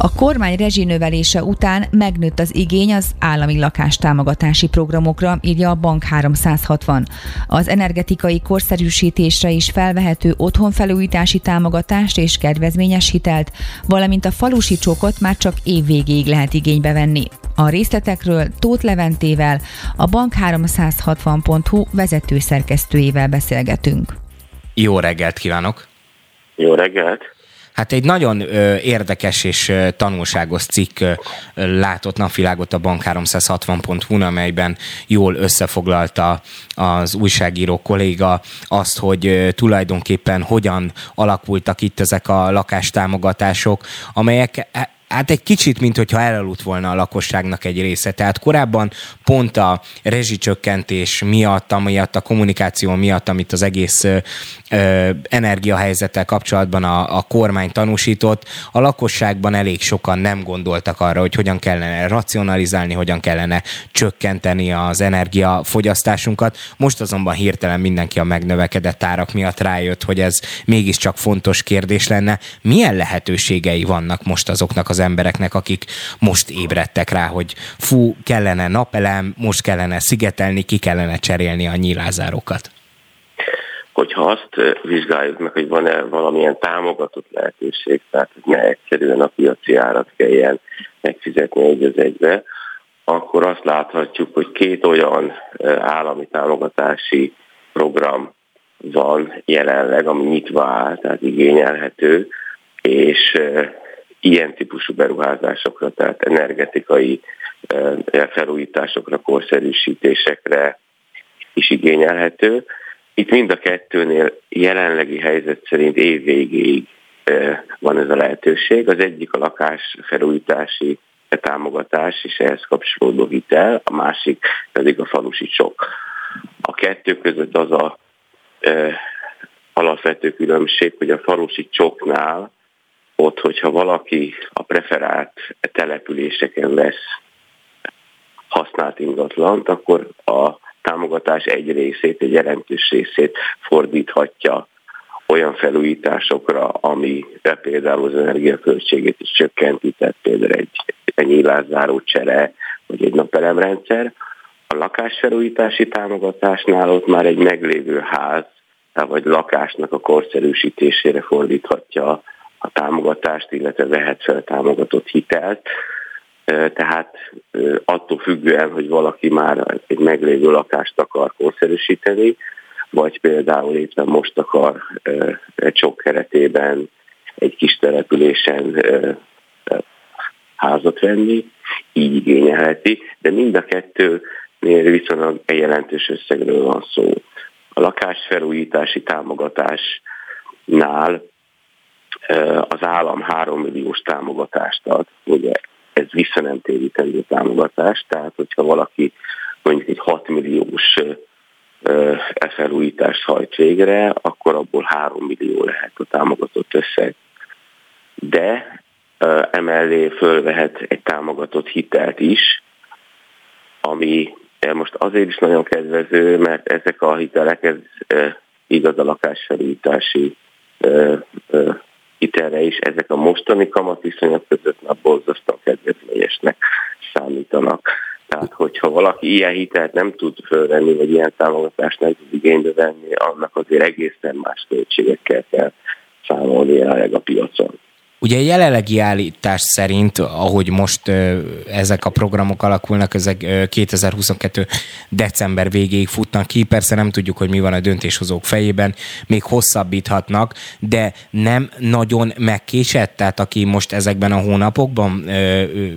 A kormány rezsinövelése után megnőtt az igény az állami lakástámogatási programokra, írja a Bank 360. Az energetikai korszerűsítésre is felvehető otthonfelújítási támogatást és kedvezményes hitelt, valamint a falusi csókot már csak év végéig lehet igénybe venni. A részletekről Tóth Leventével, a bank360.hu vezető szerkesztőjével beszélgetünk. Jó reggelt kívánok! Jó reggelt! Hát egy nagyon ö, érdekes és ö, tanulságos cikk ö, látott napvilágot a bank360.hu, amelyben jól összefoglalta az újságíró kolléga azt, hogy ö, tulajdonképpen hogyan alakultak itt ezek a lakástámogatások, amelyek hát egy kicsit, mint hogyha elaludt volna a lakosságnak egy része. Tehát korábban pont a rezsicsökkentés miatt, amiatt a kommunikáció miatt, amit az egész ö, ö, energiahelyzettel kapcsolatban a, a kormány tanúsított, a lakosságban elég sokan nem gondoltak arra, hogy hogyan kellene racionalizálni, hogyan kellene csökkenteni az energiafogyasztásunkat. Most azonban hirtelen mindenki a megnövekedett árak miatt rájött, hogy ez mégiscsak fontos kérdés lenne. Milyen lehetőségei vannak most azoknak az embereknek, akik most ébredtek rá, hogy fú, kellene napelem, most kellene szigetelni, ki kellene cserélni a nyílázárokat? hogyha azt vizsgáljuk meg, hogy van-e valamilyen támogatott lehetőség, tehát hogy ne egyszerűen a piaci árat kelljen megfizetni egy az egybe, akkor azt láthatjuk, hogy két olyan állami támogatási program van jelenleg, ami nyitva áll, tehát igényelhető, és ilyen típusú beruházásokra, tehát energetikai felújításokra, korszerűsítésekre is igényelhető. Itt mind a kettőnél jelenlegi helyzet szerint évvégéig van ez a lehetőség. Az egyik a lakás felújítási támogatás és ehhez kapcsolódó hitel, a másik pedig a falusi csok. A kettő között az a e, alapvető különbség, hogy a falusi csoknál ott, hogyha valaki a preferált településeken vesz használt ingatlant, akkor a támogatás egy részét, egy jelentős részét fordíthatja olyan felújításokra, ami például az energiaköltségét is csökkenti, tehát például egy, egy nyílászáró csere, vagy egy napelemrendszer. A lakásfelújítási támogatásnál ott már egy meglévő ház, vagy lakásnak a korszerűsítésére fordíthatja a támogatást, illetve vehet fel támogatott hitelt. Tehát attól függően, hogy valaki már egy meglévő lakást akar korszerűsíteni, vagy például éppen most akar egy sok keretében egy kis településen házat venni, így igényelheti, de mind a kettőnél viszonylag egy jelentős összegről van szó. A lakásfelújítási támogatásnál az állam 3 milliós támogatást ad, ugye ez visszanemtérítendő támogatás, tehát hogyha valaki mondjuk egy 6 milliós felújítást hajt végre, akkor abból 3 millió lehet a támogatott összeg. De emellé fölvehet egy támogatott hitelt is, ami most azért is nagyon kedvező, mert ezek a hitelek, ez igaz a lakásfelújítási hitelre is, ezek a mostani kamatviszonyok között már borzasztóan kedvezményesnek számítanak. Tehát, hogyha valaki ilyen hitelt nem tud fölvenni, vagy ilyen támogatást nem tud igénybe venni, annak azért egészen más költségekkel kell számolni a piacon. Ugye jelenlegi állítás szerint, ahogy most ezek a programok alakulnak, ezek 2022. december végéig futnak ki, persze nem tudjuk, hogy mi van a döntéshozók fejében, még hosszabbíthatnak, de nem nagyon megkésett, tehát aki most ezekben a hónapokban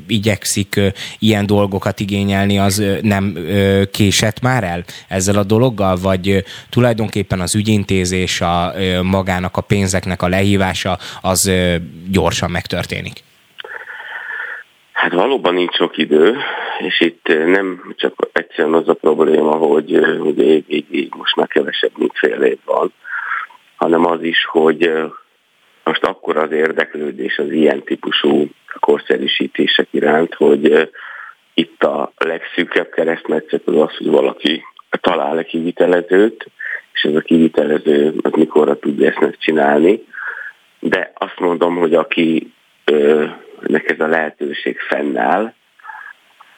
igyekszik ilyen dolgokat igényelni, az nem késett már el ezzel a dologgal, vagy tulajdonképpen az ügyintézés, a magának a pénzeknek a lehívása az gyorsan megtörténik? Hát valóban nincs sok idő, és itt nem csak egyszerűen az a probléma, hogy ugye évig most már kevesebb, mint fél év van, hanem az is, hogy most akkor az érdeklődés az ilyen típusú korszerűsítések iránt, hogy itt a legszűkebb keresztmetszet az az, hogy valaki talál egy kivitelezőt, és ez a kivitelező az mikorra tudja ezt megcsinálni, de azt mondom, hogy aki nek ez a lehetőség fennáll,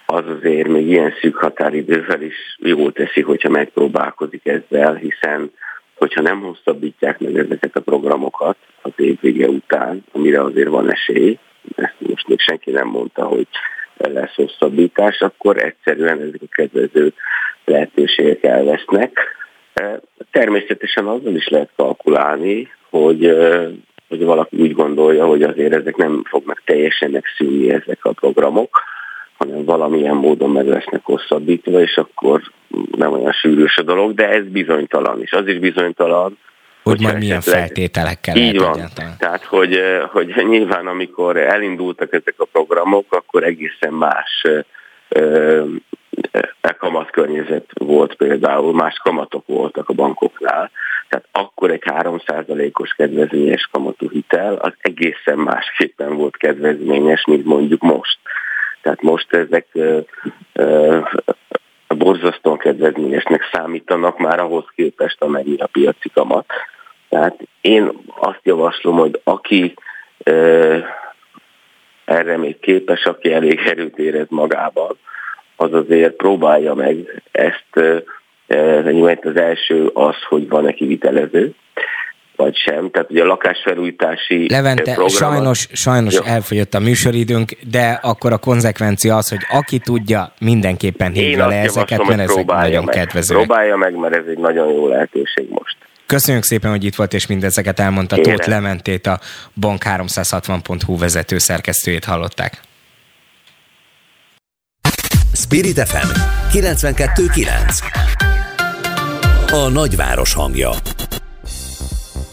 az azért még ilyen szűk határidővel is jól teszi, hogyha megpróbálkozik ezzel, hiszen hogyha nem hosszabbítják meg ezeket a programokat az év vége után, amire azért van esély, ezt most még senki nem mondta, hogy lesz hosszabbítás, akkor egyszerűen ezek a kedvező lehetőségek elvesznek. Természetesen azzal is lehet kalkulálni, hogy hogy valaki úgy gondolja, hogy azért ezek nem fognak teljesen megszűnni ezek a programok, hanem valamilyen módon meg lesznek hosszabbítva, és akkor nem olyan sűrűs a dolog, de ez bizonytalan, és az is bizonytalan, hogy majd milyen feltételekkel Így van. Egyáltalán. Tehát, hogy, hogy nyilván amikor elindultak ezek a programok, akkor egészen más e kamatkörnyezet volt például, más kamatok voltak a bankoknál, tehát akkor egy 3%-os kedvezményes kamatú hitel az egészen másképpen volt kedvezményes, mint mondjuk most. Tehát most ezek ö, ö, borzasztóan kedvezményesnek számítanak már ahhoz képest, amennyi a piaci kamat. Tehát én azt javaslom, hogy aki ö, erre még képes, aki elég erőt érez magában, az azért próbálja meg ezt, mert az első az, hogy van-e kivitelező, vagy sem. Tehát ugye a lakásfelújítási Levente, program... sajnos, sajnos elfogyott a műsoridőnk, de akkor a konzekvencia az, hogy aki tudja, mindenképpen hívja le ezeket, mert ezek nagyon meg. kedvezőek. Próbálja meg, mert ez egy nagyon jó lehetőség most. Köszönjük szépen, hogy itt volt, és mindezeket elmondta. Tóth Lementét, a bank360.hu vezető szerkesztőjét hallották. Spirit FM 92.9 A nagyváros hangja.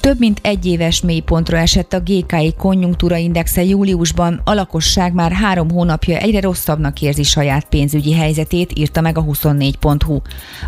Több mint egy éves mélypontra esett a GKI konjunktúra indexe júliusban, a lakosság már három hónapja egyre rosszabbnak érzi saját pénzügyi helyzetét, írta meg a 24.hu.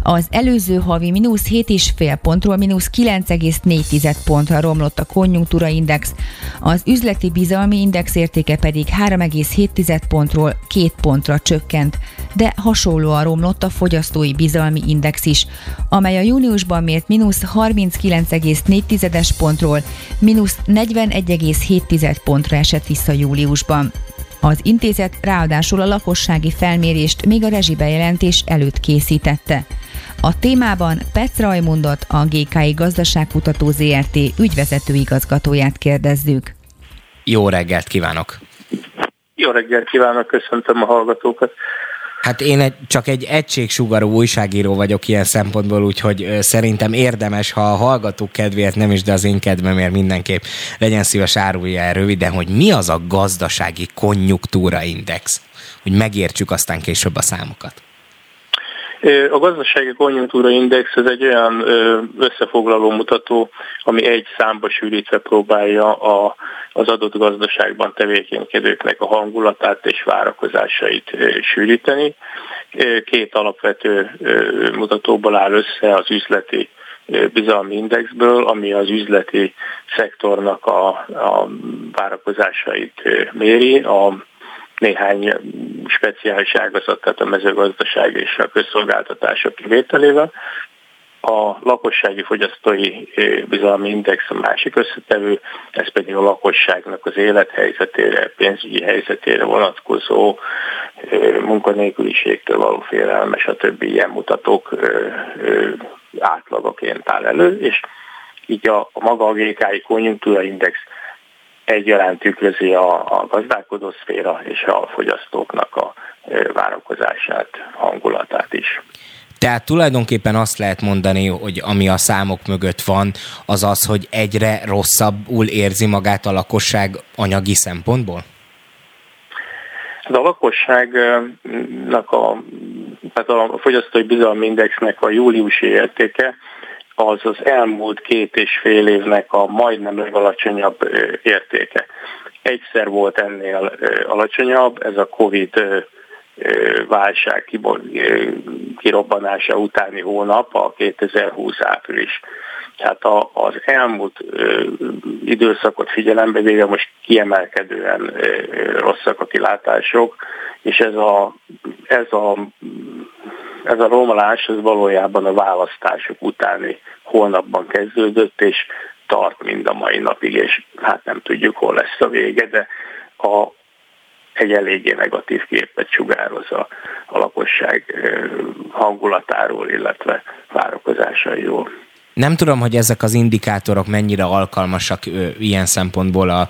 Az előző havi mínusz 7,5 pontról mínusz 9,4 pontra romlott a konjunktúra index, az üzleti bizalmi index értéke pedig 3,7 pontról 2 pontra csökkent, de hasonlóan romlott a fogyasztói bizalmi index is, amely a júniusban mért mínusz 39,4 10 pontról mínusz 41,7 pontra esett vissza júliusban. Az intézet ráadásul a lakossági felmérést még a rezsibejelentés előtt készítette. A témában Petr Rajmundot, a GKI Gazdaságkutató ZRT ügyvezető igazgatóját kérdezzük. Jó reggelt kívánok! Jó reggelt kívánok, köszöntöm a hallgatókat! Hát én egy, csak egy egységsugarú újságíró vagyok ilyen szempontból, úgyhogy szerintem érdemes, ha a hallgatók kedvéért nem is, de az én kedvemért mindenképp legyen szíves árulja el röviden, hogy mi az a gazdasági konjunktúra index, hogy megértsük aztán később a számokat. A gazdasági konjunktúra index ez egy olyan összefoglaló mutató, ami egy számba sűrítve próbálja a, az adott gazdaságban tevékenykedőknek a hangulatát és várakozásait sűríteni. Két alapvető mutatóból áll össze az üzleti bizalmi indexből, ami az üzleti szektornak a, a várakozásait méri, a néhány speciális ágazat, tehát a mezőgazdaság és a közszolgáltatások kivételével. A lakossági fogyasztói bizalmi index a másik összetevő, ez pedig a lakosságnak az élethelyzetére, pénzügyi helyzetére vonatkozó munkanélküliségtől való félelme, stb. ilyen mutatók átlagaként áll elő, és így a, a maga a GKI konjunktúra index egyaránt tükrözi a, a gazdálkodó szféra és a fogyasztóknak a várakozását, hangulatát is. Tehát tulajdonképpen azt lehet mondani, hogy ami a számok mögött van, az az, hogy egyre rosszabbul érzi magát a lakosság anyagi szempontból? Hát a lakosságnak a, tehát a fogyasztói bizalmi indexnek a júliusi értéke az az elmúlt két és fél évnek a majdnem legalacsonyabb értéke. Egyszer volt ennél alacsonyabb, ez a Covid válság kirobbanása utáni hónap, a 2020 április. Tehát az elmúlt időszakot figyelembe véve most kiemelkedően rosszak a kilátások, és ez a, ez a ez a romlás ez valójában a választások utáni hónapban kezdődött, és tart mind a mai napig, és hát nem tudjuk, hol lesz a vége, de a, egy eléggé negatív képet sugároz a, a lakosság hangulatáról, illetve várakozásairól. Nem tudom, hogy ezek az indikátorok mennyire alkalmasak ö, ilyen szempontból a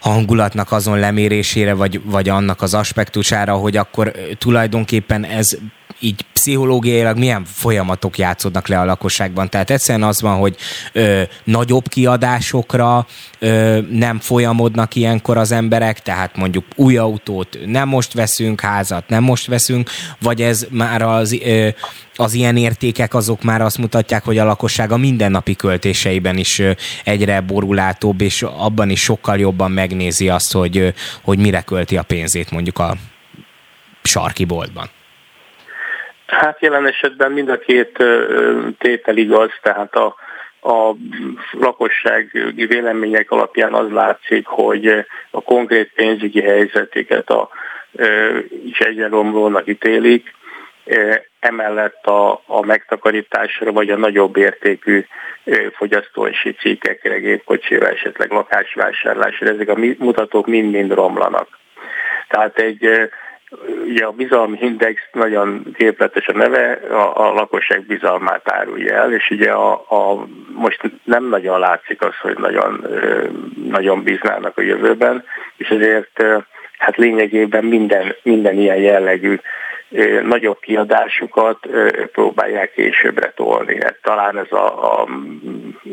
hangulatnak azon lemérésére, vagy, vagy annak az aspektusára, hogy akkor tulajdonképpen ez így pszichológiailag milyen folyamatok játszódnak le a lakosságban. Tehát egyszerűen az van, hogy ö, nagyobb kiadásokra ö, nem folyamodnak ilyenkor az emberek, tehát mondjuk új autót nem most veszünk, házat nem most veszünk, vagy ez már az, ö, az ilyen értékek azok már azt mutatják, hogy a lakosság a mindennapi költéseiben is egyre borulátóbb, és abban is sokkal jobban megnézi azt, hogy, hogy mire költi a pénzét mondjuk a sarki boltban. Hát jelen esetben mind a két tétel igaz, tehát a, a lakossági vélemények alapján az látszik, hogy a konkrét pénzügyi helyzetéket a, is egyre romlónak ítélik, emellett a, a megtakarításra vagy a nagyobb értékű fogyasztói cikkekre, gépkocsira, esetleg lakásvásárlásra, ezek a mutatók mind-mind romlanak. Tehát egy Ugye a bizalmi index nagyon képletes a neve, a, a lakosság bizalmát árulja el, és ugye a, a, most nem nagyon látszik az, hogy nagyon, nagyon bíznának a jövőben, és ezért hát lényegében minden, minden ilyen jellegű nagyobb kiadásukat próbálják későbbre tolni. Hát talán ez a, a,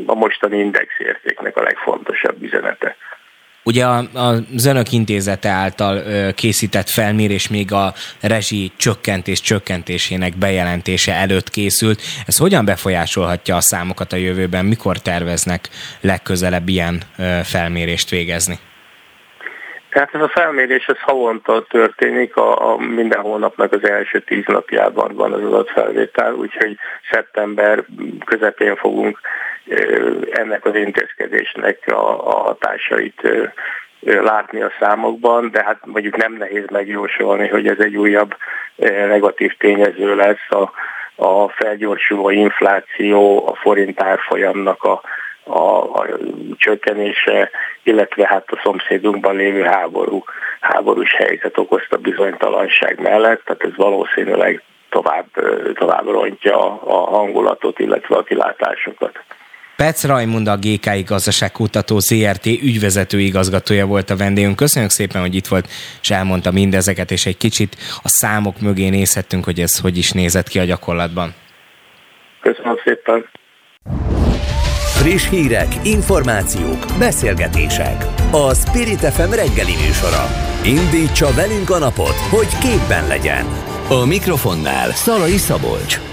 a mostani indexértéknek a legfontosabb üzenete. Ugye a, az önök intézete által készített felmérés még a rezsi csökkentés csökkentésének bejelentése előtt készült. Ez hogyan befolyásolhatja a számokat a jövőben? Mikor terveznek legközelebb ilyen felmérést végezni? Tehát ez a felmérés ez havonta történik, a, a minden hónapnak az első tíz napjában van az adatfelvétel, úgyhogy szeptember közepén fogunk ennek az intézkedésnek a, a hatásait látni a számokban, de hát mondjuk nem nehéz megjósolni, hogy ez egy újabb negatív tényező lesz a, a felgyorsuló infláció, a forint árfolyamnak a, a, a csökkenése, illetve hát a szomszédunkban lévő háború, háborús helyzet okozta bizonytalanság mellett, tehát ez valószínűleg tovább, tovább rontja a hangulatot, illetve a kilátásokat. Petsz Rajmund a GKI Gazdaságkutató ZRT ügyvezető igazgatója volt a vendégünk. Köszönjük szépen, hogy itt volt, és elmondta mindezeket, és egy kicsit a számok mögé nézhettünk, hogy ez hogy is nézett ki a gyakorlatban. Köszönöm szépen. Friss hírek, információk, beszélgetések. A Spirit FM reggeli műsora. Indítsa velünk a napot, hogy képben legyen. A mikrofonnál Szalai Szabolcs.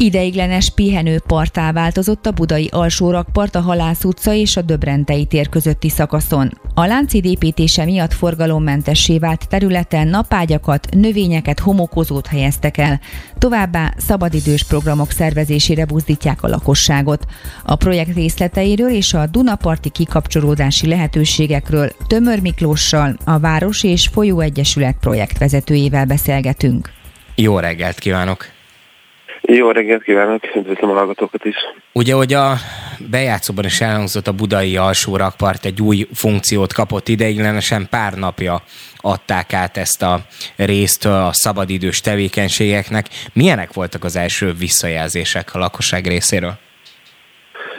Ideiglenes pihenőpartá változott a budai alsórakpart a Halász utca és a Döbrentei tér közötti szakaszon. A láncid építése miatt forgalommentessé vált területen napágyakat, növényeket, homokozót helyeztek el. Továbbá szabadidős programok szervezésére buzdítják a lakosságot. A projekt részleteiről és a Dunaparti kikapcsolódási lehetőségekről Tömör Miklóssal, a Város és Folyó Egyesület projektvezetőjével beszélgetünk. Jó reggelt kívánok! Jó reggelt kívánok, üdvözlöm a hallgatókat is. Ugye, hogy a bejátszóban is elhangzott a budai alsó rakpart egy új funkciót kapott ideiglenesen, pár napja adták át ezt a részt a szabadidős tevékenységeknek. Milyenek voltak az első visszajelzések a lakosság részéről?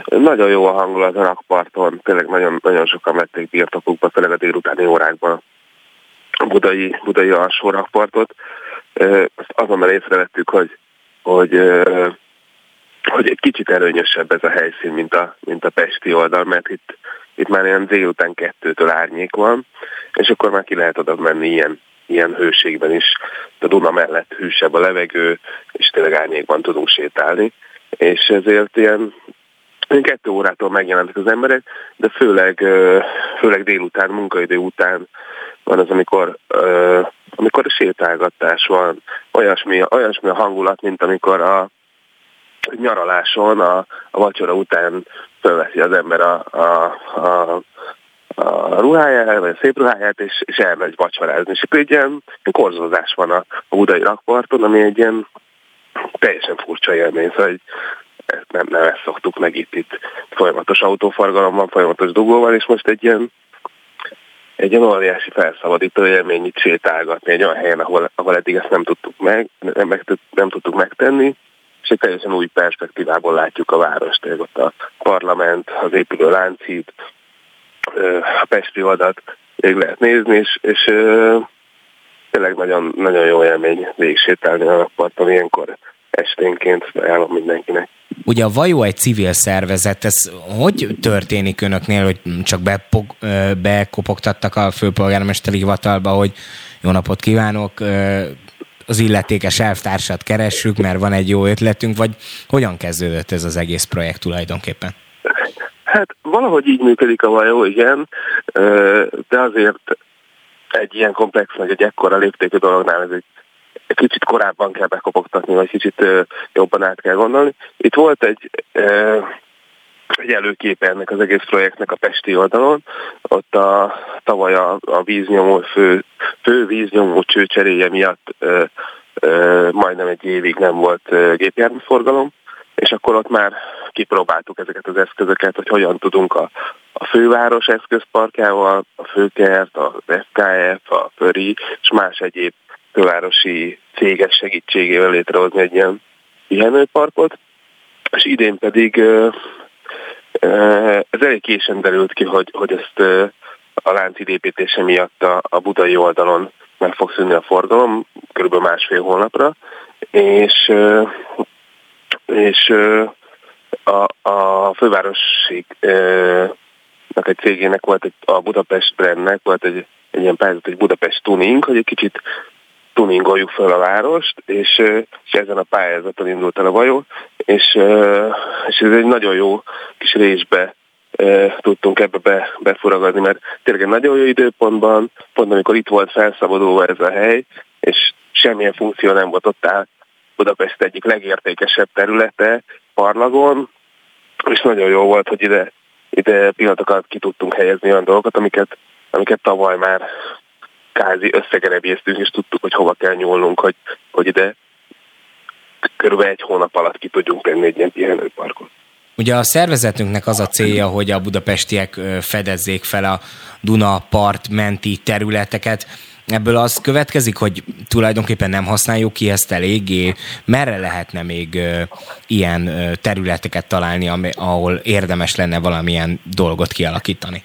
Nagyon jó a hangulat a rakparton, tényleg nagyon, nagyon sokan vették birtokukba, főleg a délutáni órákban a budai, budai alsó rakpartot. Azt azonnal észrevettük, hogy hogy, hogy egy kicsit előnyösebb ez a helyszín, mint a, mint a Pesti oldal, mert itt, itt már ilyen délután kettőtől árnyék van, és akkor már ki lehet oda menni ilyen, ilyen hőségben is. A Duna mellett hűsebb a levegő, és tényleg árnyékban tudunk sétálni, és ezért ilyen kettő órától megjelentek az emberek, de főleg, főleg délután, munkaidő után van az, amikor, amikor a sétálgatás van, olyasmi, olyasmi a hangulat, mint amikor a nyaraláson, a, a vacsora után fölveszi az ember a, a, a a ruháját, vagy a szép ruháját, és, és elmegy vacsorázni. És akkor egy ilyen korzózás van a, a budai rakparton, ami egy ilyen teljesen furcsa élmény, szóval hogy ezt nem, nem ezt szoktuk meg itt, itt folyamatos autóforgalom van, folyamatos dugóval, és most egy ilyen egy olyan óriási felszabadító élmény sétálgatni egy olyan helyen, ahol, ahol eddig ezt nem tudtuk meg, nem, nem tudtuk megtenni, és egy teljesen új perspektívából látjuk a várost, tehát ott a parlament, az épülő láncid, a Pesti adat még lehet nézni, és, és tényleg nagyon, nagyon jó élmény végigsétálni a rakparton ilyenkor esténként, ajánlom mindenkinek. Ugye a Vajó egy civil szervezet, ez hogy történik önöknél, hogy csak bepog, bekopogtattak a főpolgármesteri hivatalba, hogy jó napot kívánok, az illetékes elvtársat keressük, mert van egy jó ötletünk, vagy hogyan kezdődött ez az egész projekt tulajdonképpen? Hát valahogy így működik a Vajó, igen, de azért egy ilyen komplex, vagy egy ekkora léptékű dolognál ez egy kicsit korábban kell bekopogtatni, vagy kicsit jobban át kell gondolni. Itt volt egy, egy előképe ennek az egész projektnek a Pesti oldalon. Ott a, tavaly a, a víznyomó, fő, fő víznyomó csőcseréje miatt ö, ö, majdnem egy évig nem volt gépjárműforgalom, és akkor ott már kipróbáltuk ezeket az eszközöket, hogy hogyan tudunk a, a főváros eszközparkjával, a főkert, a FKF, a Pöri és más egyéb fővárosi céges segítségével létrehozni egy ilyen pihenőparkot, és idén pedig ez elég későn derült ki, hogy, hogy ezt a lánc építése miatt a, a budai oldalon meg fog szűnni a forgalom, kb. másfél hónapra, és, és a, a fővárosi egy cégének volt egy, a Budapest brandnek volt egy, egy ilyen pályázat, egy Budapest Tuning, hogy egy kicsit tuningoljuk fel a várost, és, és ezen a pályázaton indult el a vajó, és, és ez egy nagyon jó kis részbe tudtunk ebbe be, befuragadni, mert tényleg nagyon jó időpontban, pont amikor itt volt felszabadulva ez a hely, és semmilyen funkció nem volt ott áll Budapest egyik legértékesebb területe, Parlagon, és nagyon jó volt, hogy ide, ide pillanatokat ki tudtunk helyezni olyan dolgokat, amiket, amiket tavaly már kázi összegerebéztünk, és tudtuk, hogy hova kell nyúlnunk, hogy, hogy ide körülbelül egy hónap alatt ki tudjunk tenni egy ilyen pihenőparkot. Ugye a szervezetünknek az a célja, hogy a budapestiek fedezzék fel a Duna part menti területeket. Ebből az következik, hogy tulajdonképpen nem használjuk ki ezt eléggé. Merre lehetne még ilyen területeket találni, ahol érdemes lenne valamilyen dolgot kialakítani?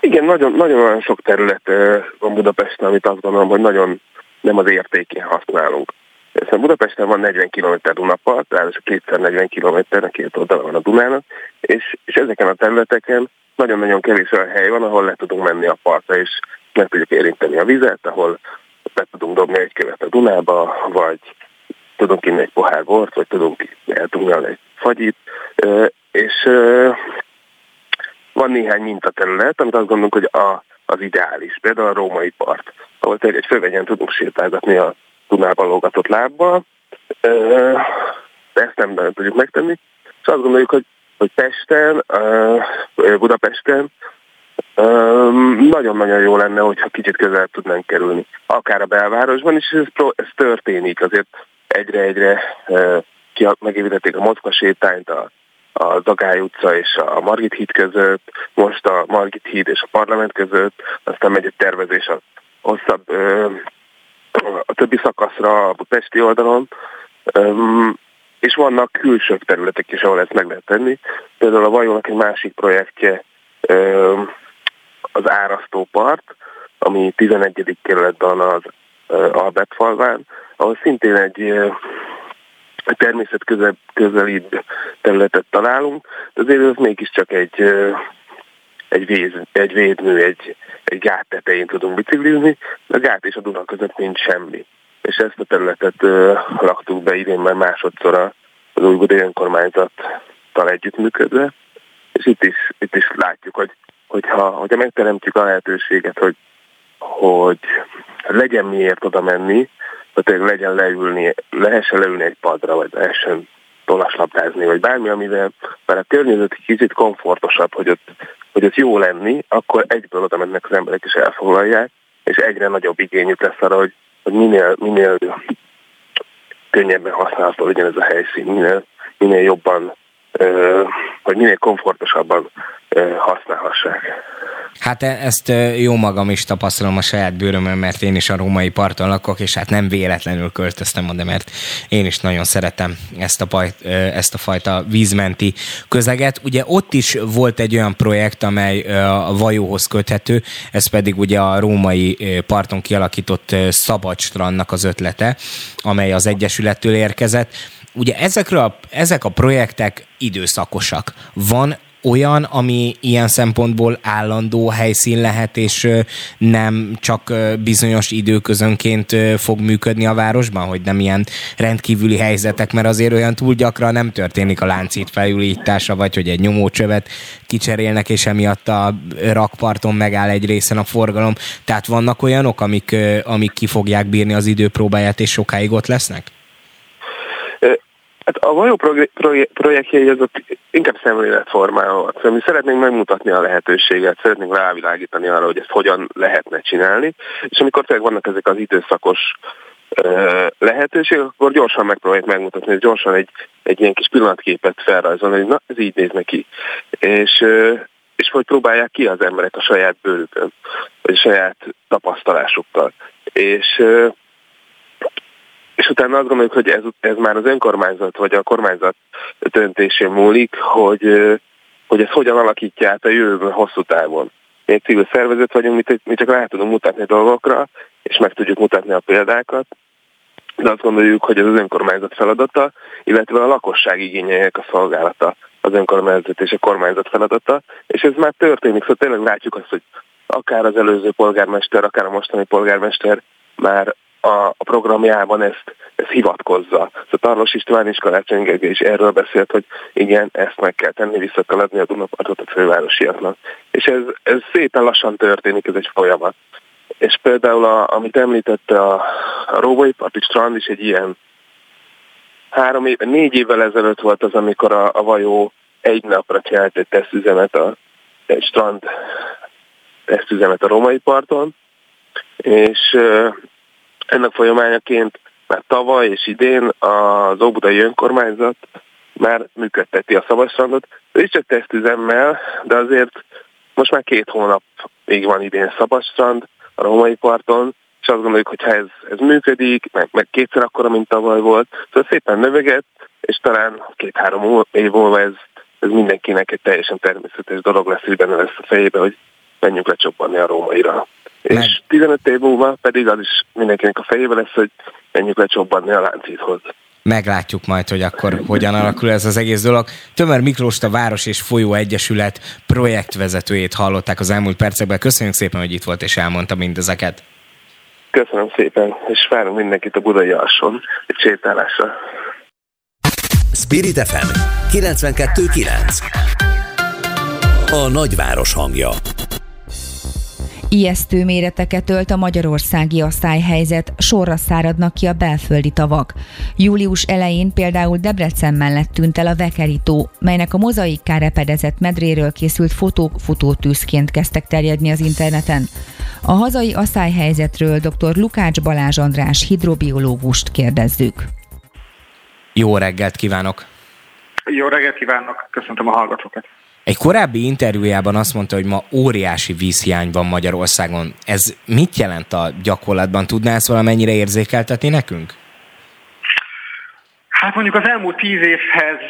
Igen, nagyon, nagyon sok terület van Budapesten, amit azt gondolom, hogy nagyon nem az értékén használunk. Szóval Budapesten van 40 km Dunapart, ráadásul kétszer 40 km, a két oldala van a Dunának, és, és ezeken a területeken nagyon-nagyon kevés olyan hely van, ahol le tudunk menni a partra, és meg tudjuk érinteni a vizet, ahol be tudunk dobni egy követ a Dunába, vagy tudunk inni egy pohár bort, vagy tudunk eltungni egy fagyit, és van néhány mintaterület, amit azt gondolunk, hogy a, az ideális. Például a római part, ahol tényleg egy fővegyen tudunk sétálgatni a Dunában lógatott lábbal, de ezt nem tudjuk megtenni. És azt gondoljuk, hogy, hogy Pesten, Budapesten nagyon-nagyon jó lenne, hogyha kicsit közel tudnánk kerülni. Akár a belvárosban is, ez, ez történik. Azért egyre-egyre megépítették a Moszkva sétányt, a a Dagály utca és a Margit híd között, most a Margit híd és a parlament között, aztán megy egy tervezés a hosszabb, a többi szakaszra a Pesti oldalon, és vannak külső területek is, ahol ezt meg lehet tenni. Például a Vajónak egy másik projektje az Árasztópart, ami 11. kerületben az Albert falván, ahol szintén egy természet közel, közelibb területet találunk, de azért ez mégiscsak egy, egy, víz, egy védmű, egy, egy gát tetején tudunk biciklizni, de a gát és a Duna között nincs semmi. És ezt a területet laktuk be idén már másodszor az új budai önkormányzattal együttműködve, és itt is, itt is látjuk, hogy hogyha, hogyha megteremtjük a lehetőséget, hogy, hogy legyen miért oda menni, hogy legyen leülni, lehessen leülni egy padra, vagy lehessen tolaslabdázni, vagy bármi, amivel már a környezet kicsit komfortosabb, hogy ott, hogy ott jó lenni, akkor egyből oda mennek az emberek és elfoglalják, és egyre nagyobb igényük lesz arra, hogy, hogy minél, minél könnyebben használható legyen ez a helyszín, minél, minél jobban, vagy minél komfortosabban használhassák. Hát e- ezt jó magam is tapasztalom a saját bőrömön, mert én is a római parton lakok, és hát nem véletlenül költöztem oda, mert én is nagyon szeretem ezt a, pajt, ezt a fajta vízmenti közeget. Ugye ott is volt egy olyan projekt, amely a vajóhoz köthető, ez pedig ugye a római parton kialakított szabadstrandnak az ötlete, amely az Egyesülettől érkezett. Ugye ezekről a, ezek a projektek időszakosak. Van olyan, ami ilyen szempontból állandó helyszín lehet, és nem csak bizonyos időközönként fog működni a városban, hogy nem ilyen rendkívüli helyzetek, mert azért olyan túl gyakran nem történik a láncít felújítása, vagy hogy egy nyomócsövet kicserélnek, és emiatt a rakparton megáll egy részen a forgalom. Tehát vannak olyanok, amik, amik ki fogják bírni az időpróbáját, és sokáig ott lesznek? Hát a Vajó projektjei azok inkább szemléletformálóak. Szóval mi szeretnénk megmutatni a lehetőséget, szeretnénk rávilágítani arra, hogy ezt hogyan lehetne csinálni, és amikor tényleg vannak ezek az időszakos lehetőségek, akkor gyorsan megpróbáljuk megmutatni, és gyorsan egy, egy ilyen kis pillanatképet felrajzolni, hogy na, ez így néz neki. És, és hogy próbálják ki az emberek a saját bőrükön, vagy a saját tapasztalásukkal. És és utána azt gondoljuk, hogy ez, ez már az önkormányzat vagy a kormányzat döntésén múlik, hogy, hogy ez hogyan alakítja át a jövőben hosszú távon. Mi egy civil szervezet vagyunk, mi, mi csak rá tudunk mutatni dolgokra, és meg tudjuk mutatni a példákat, de azt gondoljuk, hogy ez az önkormányzat feladata, illetve a lakosság igényeinek a szolgálata az önkormányzat és a kormányzat feladata, és ez már történik, szóval tényleg látjuk azt, hogy akár az előző polgármester, akár a mostani polgármester már a, a programjában ezt, ezt hivatkozza. Szóval Tarlos István és Karácsony Gergely is erről beszélt, hogy igen, ezt meg kell tenni, vissza kell adni a Dunapartot a fővárosiaknak. És ez, ez szépen lassan történik, ez egy folyamat. És például, a, amit említette a, a Róvai Parti Strand is egy ilyen három év, négy évvel ezelőtt volt az, amikor a, a vajó egy napra csinált egy tesztüzemet a egy strand tesztüzemet a római parton, és ennek folyamányaként már tavaly és idén az Óbudai önkormányzat már működteti a szabadstrandot. Is csak tesztüzemmel, de azért most már két hónapig van idén szabadstrand a római parton, és azt gondoljuk, hogy ha ez, ez működik, meg, meg kétszer akkora, mint tavaly volt, szóval szépen növeget, és talán két-három év múlva ez, ez mindenkinek egy teljesen természetes dolog lesz, hogy benne lesz a fejébe, hogy menjünk lecsobbanni a rómaira. Meg. És 15 év múlva pedig az is mindenkinek a fejében lesz, hogy menjünk lecsobbanni a láncíthoz. Meglátjuk majd, hogy akkor hogyan alakul ez az egész dolog. Tömer Miklós, a Város és Folyó Egyesület projektvezetőjét hallották az elmúlt percekben. Köszönjük szépen, hogy itt volt és elmondta mindezeket. Köszönöm szépen, és várunk mindenkit a Budai Alson egy sétálásra. Spirit FM 92.9 A nagyváros hangja Ijesztő méreteket ölt a magyarországi asszályhelyzet, sorra száradnak ki a belföldi tavak. Július elején például Debrecen mellett tűnt el a Vekerító, melynek a mozaikká repedezett medréről készült fotók futótűzként kezdtek terjedni az interneten. A hazai asszályhelyzetről dr. Lukács Balázs András hidrobiológust kérdezzük. Jó reggelt kívánok! Jó reggelt kívánok, köszöntöm a hallgatókat! Egy korábbi interjújában azt mondta, hogy ma óriási vízhiány van Magyarországon. Ez mit jelent a gyakorlatban? Tudná ezt valamennyire érzékeltetni nekünk? Hát mondjuk az elmúlt tíz évhez,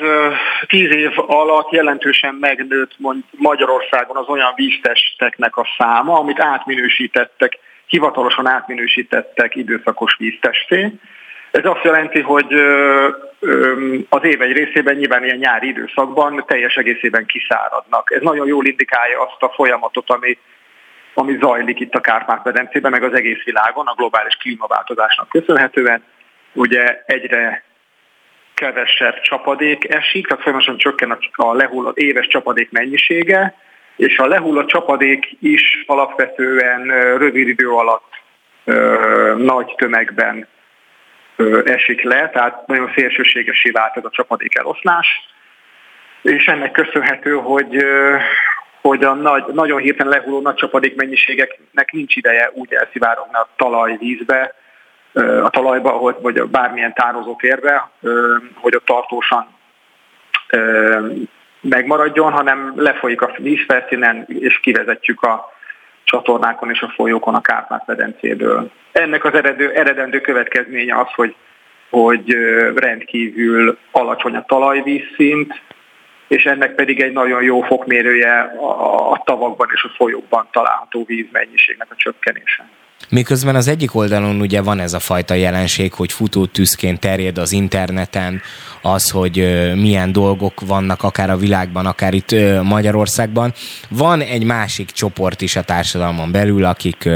tíz év alatt jelentősen megnőtt Magyarországon az olyan víztesteknek a száma, amit átminősítettek, hivatalosan átminősítettek időszakos víztesté. Ez azt jelenti, hogy az év egy részében nyilván ilyen nyári időszakban teljes egészében kiszáradnak. Ez nagyon jól indikálja azt a folyamatot, ami, ami zajlik itt a Kárpát-medencében, meg az egész világon a globális klímaváltozásnak köszönhetően. Ugye egyre kevesebb csapadék esik, tehát folyamatosan csökken a, lehullott éves csapadék mennyisége, és a lehullott csapadék is alapvetően rövid idő alatt nagy tömegben esik le, tehát nagyon szélsőségesé vált ez a csapadék eloszlás, és ennek köszönhető, hogy, hogy a nagy, nagyon hirtelen lehulló nagy csapadék mennyiségeknek nincs ideje úgy elszivárogni a talajvízbe, a talajba, vagy bármilyen tározótérbe, hogy ott tartósan megmaradjon, hanem lefolyik a vízfelszínen, és kivezetjük a, csatornákon és a folyókon a Kárpát-medencéből. Ennek az eredő, eredendő következménye az, hogy, hogy rendkívül alacsony a talajvízszint, és ennek pedig egy nagyon jó fokmérője a, a tavakban és a folyókban található vízmennyiségnek a csökkenése. Miközben az egyik oldalon ugye van ez a fajta jelenség, hogy futó tűzként terjed az interneten, az, hogy milyen dolgok vannak akár a világban, akár itt Magyarországban. Van egy másik csoport is a társadalmon belül, akik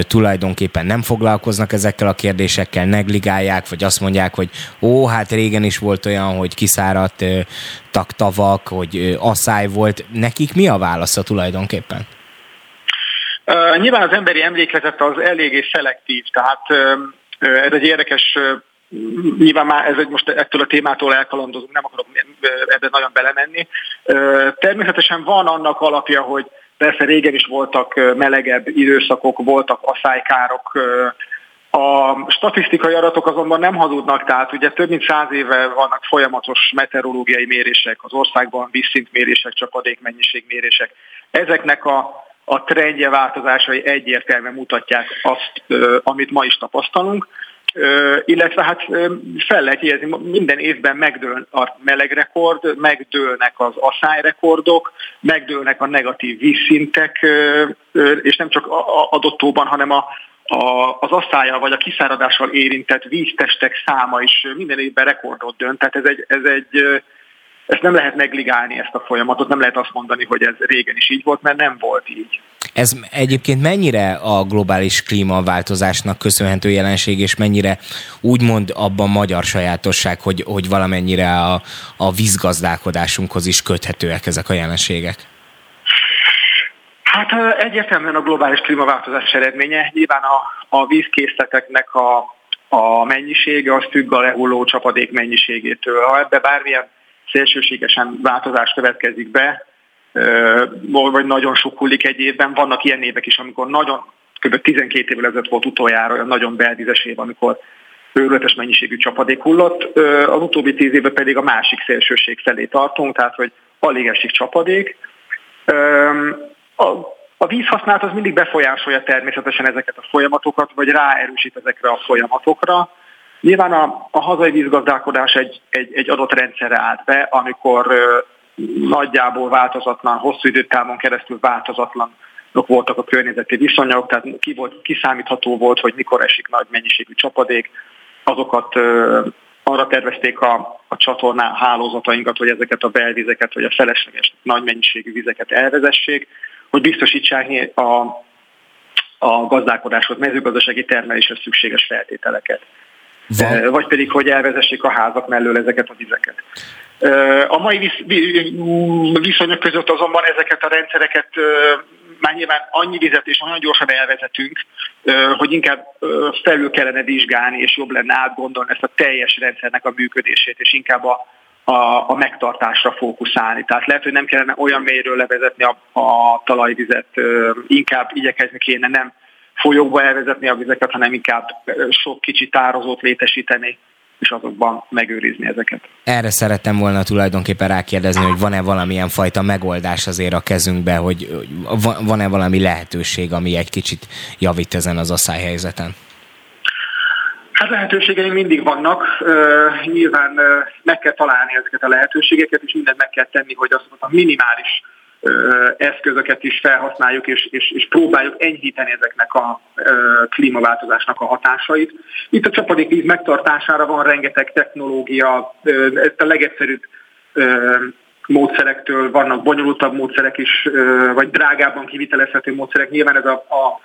tulajdonképpen nem foglalkoznak ezekkel a kérdésekkel, negligálják, vagy azt mondják, hogy ó, hát régen is volt olyan, hogy kiszáradt tavak, hogy asszály volt. Nekik mi a válasza tulajdonképpen? Uh, nyilván az emberi emlékezet az eléggé szelektív, tehát uh, ez egy érdekes nyilván már ez egy most ettől a témától elkalandozunk, nem akarok ebben nagyon belemenni. Természetesen van annak alapja, hogy persze régen is voltak melegebb időszakok, voltak asszálykárok, a statisztikai adatok azonban nem hazudnak, tehát ugye több mint száz éve vannak folyamatos meteorológiai mérések, az országban vízszintmérések, csapadékmennyiségmérések. Ezeknek a, a trendje változásai egyértelműen mutatják azt, amit ma is tapasztalunk illetve hát fel lehet jegyezni, minden évben megdől a melegrekord, megdőlnek az asszályrekordok, megdőlnek a negatív vízszintek, és nem csak adottóban, hanem a, a, az asszályal vagy a kiszáradással érintett víztestek száma is minden évben rekordot dönt. Tehát ez egy, ez egy ezt nem lehet negligálni ezt a folyamatot, nem lehet azt mondani, hogy ez régen is így volt, mert nem volt így. Ez egyébként mennyire a globális klímaváltozásnak köszönhető jelenség, és mennyire úgymond abban magyar sajátosság, hogy, hogy valamennyire a, a vízgazdálkodásunkhoz is köthetőek ezek a jelenségek? Hát egyértelműen a globális klímaváltozás eredménye. Nyilván a, a vízkészleteknek a, a mennyisége az függ a lehulló csapadék mennyiségétől. Ha ebbe bármilyen szélsőségesen változás következik be, vagy nagyon sok hullik egy évben. Vannak ilyen évek is, amikor nagyon, kb. 12 évvel ezelőtt volt utoljára olyan nagyon belvizes év, amikor őrületes mennyiségű csapadék hullott. Az utóbbi tíz évben pedig a másik szélsőség felé tartunk, tehát hogy alig esik csapadék. A, a vízhasználat az mindig befolyásolja természetesen ezeket a folyamatokat, vagy ráerősít ezekre a folyamatokra. Nyilván a, a hazai vízgazdálkodás egy, egy, egy adott rendszerre állt be, amikor nagyjából változatlan, hosszú időtávon keresztül változatlan voltak a környezeti viszonyok, tehát ki volt, kiszámítható volt, hogy mikor esik nagy mennyiségű csapadék, azokat ö, arra tervezték a, a csatorná hálózatainkat, hogy ezeket a belvizeket, vagy a felesleges nagy mennyiségű vizeket elvezessék, hogy biztosítsák a, a gazdálkodáshoz, mezőgazdasági termeléshez szükséges feltételeket. Van. vagy pedig, hogy elvezessék a házak mellől ezeket a vizeket. A mai viszonyok között azonban ezeket a rendszereket már nyilván annyi vizet és nagyon gyorsan elvezetünk, hogy inkább felül kellene vizsgálni, és jobb lenne átgondolni ezt a teljes rendszernek a működését, és inkább a, a, a megtartásra fókuszálni. Tehát lehet, hogy nem kellene olyan mélyről levezetni a, a talajvizet, inkább igyekezni kéne nem folyókba elvezetni a vizeket, hanem inkább sok kicsi tározót létesíteni, és azokban megőrizni ezeket. Erre szerettem volna tulajdonképpen rákérdezni, hogy van-e valamilyen fajta megoldás azért a kezünkbe, hogy van-e valami lehetőség, ami egy kicsit javít ezen az asszályhelyzeten? Hát lehetőségeink mindig vannak. Nyilván meg kell találni ezeket a lehetőségeket, és mindent meg kell tenni, hogy azokat a minimális eszközöket is felhasználjuk, és, és, és próbáljuk enyhíteni ezeknek a klímaváltozásnak a hatásait. Itt a csapadékvíz megtartására van rengeteg technológia, ezt a legegyszerűbb módszerektől vannak bonyolultabb módszerek is, vagy drágábban kivitelezhető módszerek. Nyilván ez a, a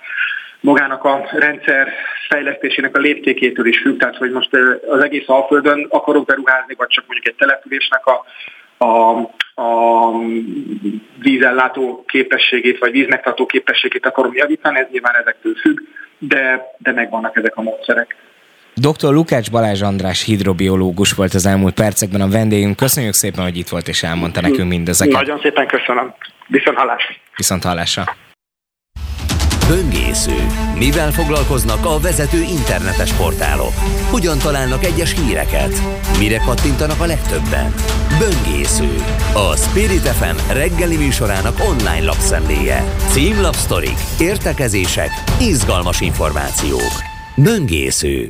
magának a rendszer fejlesztésének a léptékétől is függ, tehát hogy most az egész Alföldön akarok beruházni, vagy csak mondjuk egy településnek a a, a vízellátó képességét, vagy vízmegtartó képességét akarom javítani, ez nyilván ezektől függ, de, de megvannak ezek a módszerek. Dr. Lukács Balázs András hidrobiológus volt az elmúlt percekben a vendégünk. Köszönjük szépen, hogy itt volt és elmondta nekünk mindezeket. Nagyon szépen köszönöm. Viszont hallásra. Viszont hallásra. Böngésző. Mivel foglalkoznak a vezető internetes portálok? Hogyan találnak egyes híreket? Mire kattintanak a legtöbben? Böngésző. A Spirit FM reggeli műsorának online lapszemléje. Címlapsztorik, értekezések, izgalmas információk. Böngésző.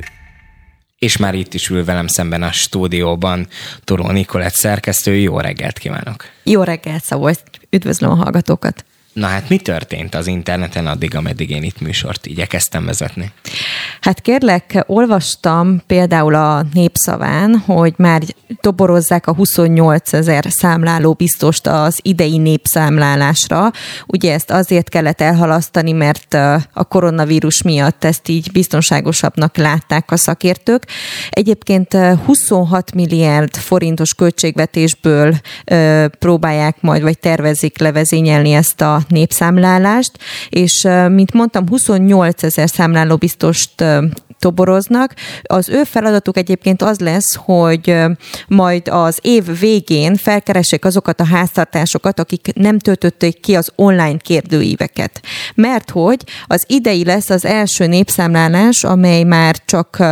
És már itt is ül velem szemben a stúdióban Toró Nikolett szerkesztő. Jó reggelt kívánok! Jó reggelt, Szabolcs! Üdvözlöm a hallgatókat! Na hát mi történt az interneten addig, ameddig én itt műsort igyekeztem vezetni? Hát kérlek, olvastam például a népszaván, hogy már toborozzák a 28 ezer számláló biztost az idei népszámlálásra. Ugye ezt azért kellett elhalasztani, mert a koronavírus miatt ezt így biztonságosabbnak látták a szakértők. Egyébként 26 milliárd forintos költségvetésből próbálják majd, vagy tervezik levezényelni ezt a népszámlálást, és mint mondtam, 28 ezer számláló biztost toboroznak. Az ő feladatuk egyébként az lesz, hogy majd az év végén felkeressék azokat a háztartásokat, akik nem töltötték ki az online kérdőíveket. Mert hogy az idei lesz az első népszámlálás, amely már csak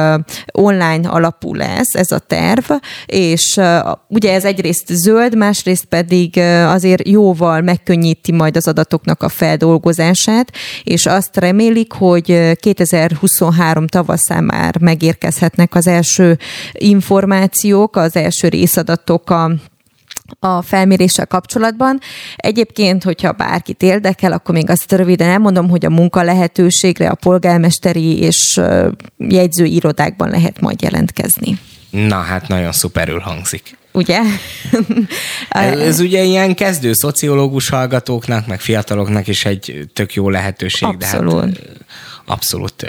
online alapú lesz, ez a terv, és ugye ez egyrészt zöld, másrészt pedig azért jóval megkönnyíti majd az adatoknak a feldolgozását, és azt remélik, hogy 2023 tavasz tavaszán már megérkezhetnek az első információk, az első részadatok a a felméréssel kapcsolatban. Egyébként, hogyha bárkit érdekel, akkor még azt röviden elmondom, hogy a munka lehetőségre a polgármesteri és jegyző irodákban lehet majd jelentkezni. Na hát nagyon szuperül hangzik. Ugye? ez, ez ugye ilyen kezdő szociológus hallgatóknak, meg fiataloknak is egy tök jó lehetőség. Abszolút. De hát, abszolút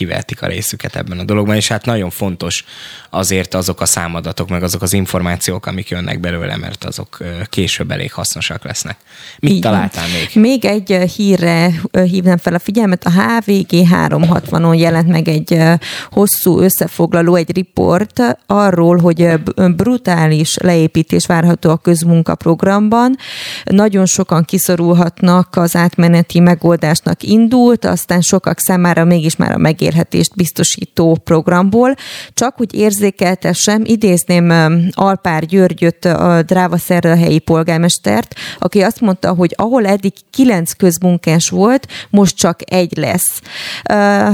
kivertik a részüket ebben a dologban, és hát nagyon fontos azért azok a számadatok, meg azok az információk, amik jönnek belőle, mert azok később elég hasznosak lesznek. Mit Igen. találtál még? Még egy hírre hívnám fel a figyelmet. A HVG 360-on jelent meg egy hosszú összefoglaló, egy riport arról, hogy brutális leépítés várható a közmunkaprogramban. Nagyon sokan kiszorulhatnak az átmeneti megoldásnak indult, aztán sokak számára mégis már a megélhetést biztosító programból. Csak úgy érzékeltessem, idézném Alpár Györgyöt, a Dráva helyi polgármestert, aki azt mondta, hogy ahol eddig kilenc közmunkás volt, most csak egy lesz.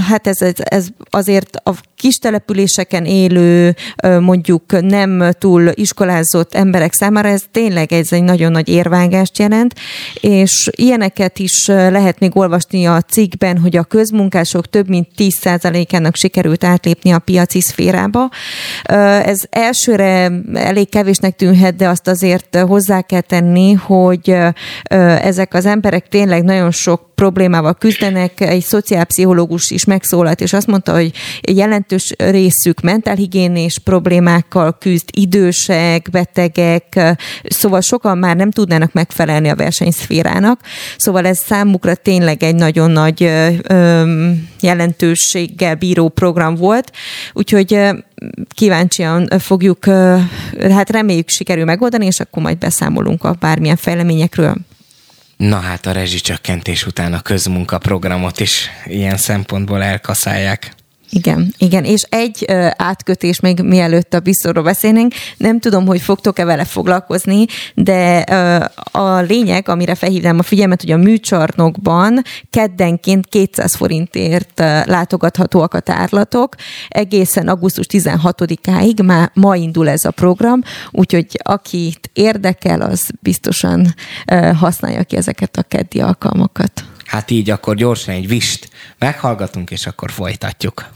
Hát ez, ez, ez azért a kis településeken élő, mondjuk nem túl iskolázott emberek számára ez tényleg ez egy nagyon nagy érvágást jelent, és ilyeneket is lehet még olvasni a cikkben, hogy a közmunkások több mint 10%-ának sikerült átlépni a piaci szférába. Ez elsőre elég kevésnek tűnhet, de azt azért hozzá kell tenni, hogy ezek az emberek tényleg nagyon sok problémával küzdenek, egy szociálpszichológus is megszólalt, és azt mondta, hogy jelentős részük mentálhigiénés problémákkal küzd, idősek, betegek, szóval sokan már nem tudnának megfelelni a versenyszférának, szóval ez számukra tényleg egy nagyon nagy jelentőséggel bíró program volt, úgyhogy kíváncsian fogjuk, hát reméljük sikerül megoldani, és akkor majd beszámolunk a bármilyen fejleményekről. Na hát a rezsicsökkentés után a közmunkaprogramot is ilyen szempontból elkaszálják. Igen, igen, és egy ö, átkötés még mielőtt a biztonról beszélnénk, nem tudom, hogy fogtok-e vele foglalkozni, de ö, a lényeg, amire felhívnám a figyelmet, hogy a műcsarnokban keddenként 200 forintért ö, látogathatóak a tárlatok, egészen augusztus 16-áig már ma indul ez a program, úgyhogy akit érdekel, az biztosan ö, használja ki ezeket a keddi alkalmakat. Hát így akkor gyorsan egy vist meghallgatunk, és akkor folytatjuk.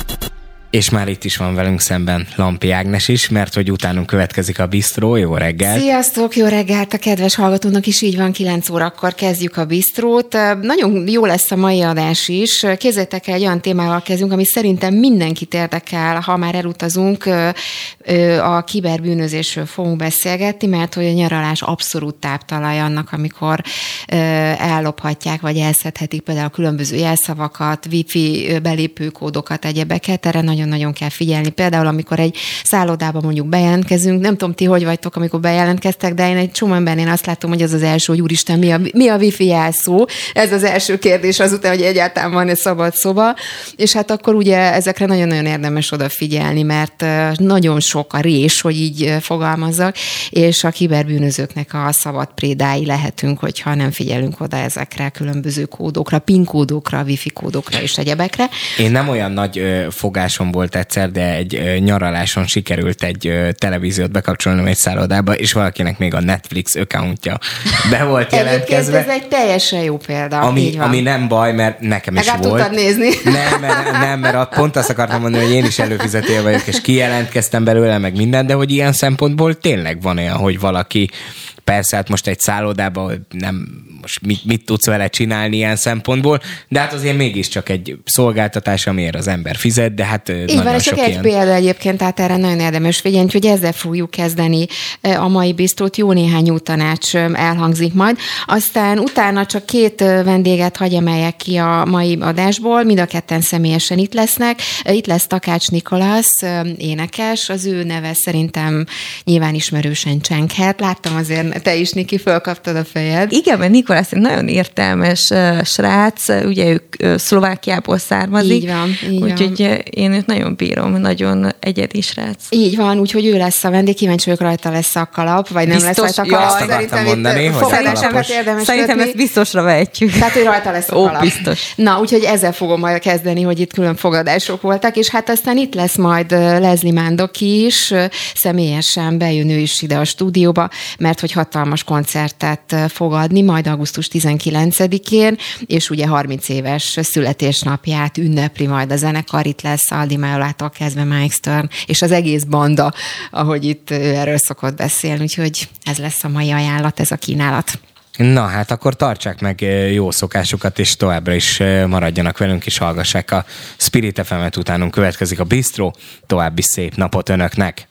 és már itt is van velünk szemben Lampi Ágnes is, mert hogy utánunk következik a Bistró. Jó reggel! Sziasztok, jó reggelt a kedves hallgatónak is, így van, 9 órakor kezdjük a Bistrót. Nagyon jó lesz a mai adás is. Kézzétek el, egy olyan témával kezdünk, ami szerintem mindenkit érdekel, ha már elutazunk, a kiberbűnözésről fogunk beszélgetni, mert hogy a nyaralás abszolút táptalaj annak, amikor ellophatják, vagy elszedhetik például a különböző jelszavakat, wifi belépőkódokat, egyebeket. Erre nagyon nagyon-nagyon kell figyelni. Például, amikor egy szállodába mondjuk bejelentkezünk, nem tudom ti, hogy vagytok, amikor bejelentkeztek, de én egy csomó embernél azt látom, hogy az az első, hogy úristen, mi a, mi a wifi jelszó? Ez az első kérdés azután, hogy egyáltalán van egy szabad szoba. És hát akkor ugye ezekre nagyon-nagyon érdemes odafigyelni, mert nagyon sok a rés, hogy így fogalmazzak, és a kiberbűnözőknek a szabad prédái lehetünk, hogyha nem figyelünk oda ezekre különböző kódokra, PIN kódokra, wifi kódokra és egyebekre. Én nem olyan nagy fogásom volt egyszer, de egy nyaraláson sikerült egy televíziót bekapcsolnom egy szállodába, és valakinek még a Netflix accountja be volt jelentkezve. ez egy teljesen jó példa. Ami, ami nem baj, mert nekem is Legalább volt. tudtad nézni. Nem, mert, nem, mert pont azt akartam mondani, hogy én is előfizetél vagyok, és kijelentkeztem belőle, meg minden, de hogy ilyen szempontból tényleg van olyan, hogy valaki Persze, hát most egy szállodában nem, most mit, mit tudsz vele csinálni ilyen szempontból, de hát azért mégiscsak egy szolgáltatás, amiért az ember fizet, de hát Így nagyon van, és sok csak egy ilyen... példa egyébként, tehát erre nagyon érdemes figyelni, hogy ezzel fogjuk kezdeni a mai biztót, jó néhány új tanács elhangzik majd. Aztán utána csak két vendéget hagy emeljek ki a mai adásból, mind a ketten személyesen itt lesznek. Itt lesz Takács Nikolasz, énekes, az ő neve szerintem nyilván ismerősen csenghet. Láttam azért, te is, Niki, fölkaptad a fejed. Igen, mert Nikolász egy nagyon értelmes uh, srác, ugye ők uh, Szlovákiából származik. Így van, így úgyhogy van. én őt nagyon bírom, nagyon egyedi srác. Így van, úgyhogy ő lesz a vendég, kíváncsi vagyok rajta lesz a kalap, vagy nem Biztos, lesz rajta a kalap. ja, Szerintem mondani, itt hogy fogadásokat érdemes Szerintem kötni. ezt biztosra vehetjük. Tehát ő rajta lesz a Ó, kalap. biztos. Na, úgyhogy ezzel fogom majd kezdeni, hogy itt külön fogadások voltak, és hát aztán itt lesz majd Leslie Mándoki is, személyesen bejön ő is ide a stúdióba, mert hogy hatalmas koncertet fog adni, majd augusztus 19-én, és ugye 30 éves születésnapját ünnepli majd a zenekar, itt lesz Aldi Majolától kezdve Mike Stern, és az egész banda, ahogy itt erről szokott beszélni, úgyhogy ez lesz a mai ajánlat, ez a kínálat. Na hát akkor tartsák meg jó szokásukat, és továbbra is maradjanak velünk, és hallgassák a Spirit FM-et, utánunk következik a Bistro. További szép napot önöknek!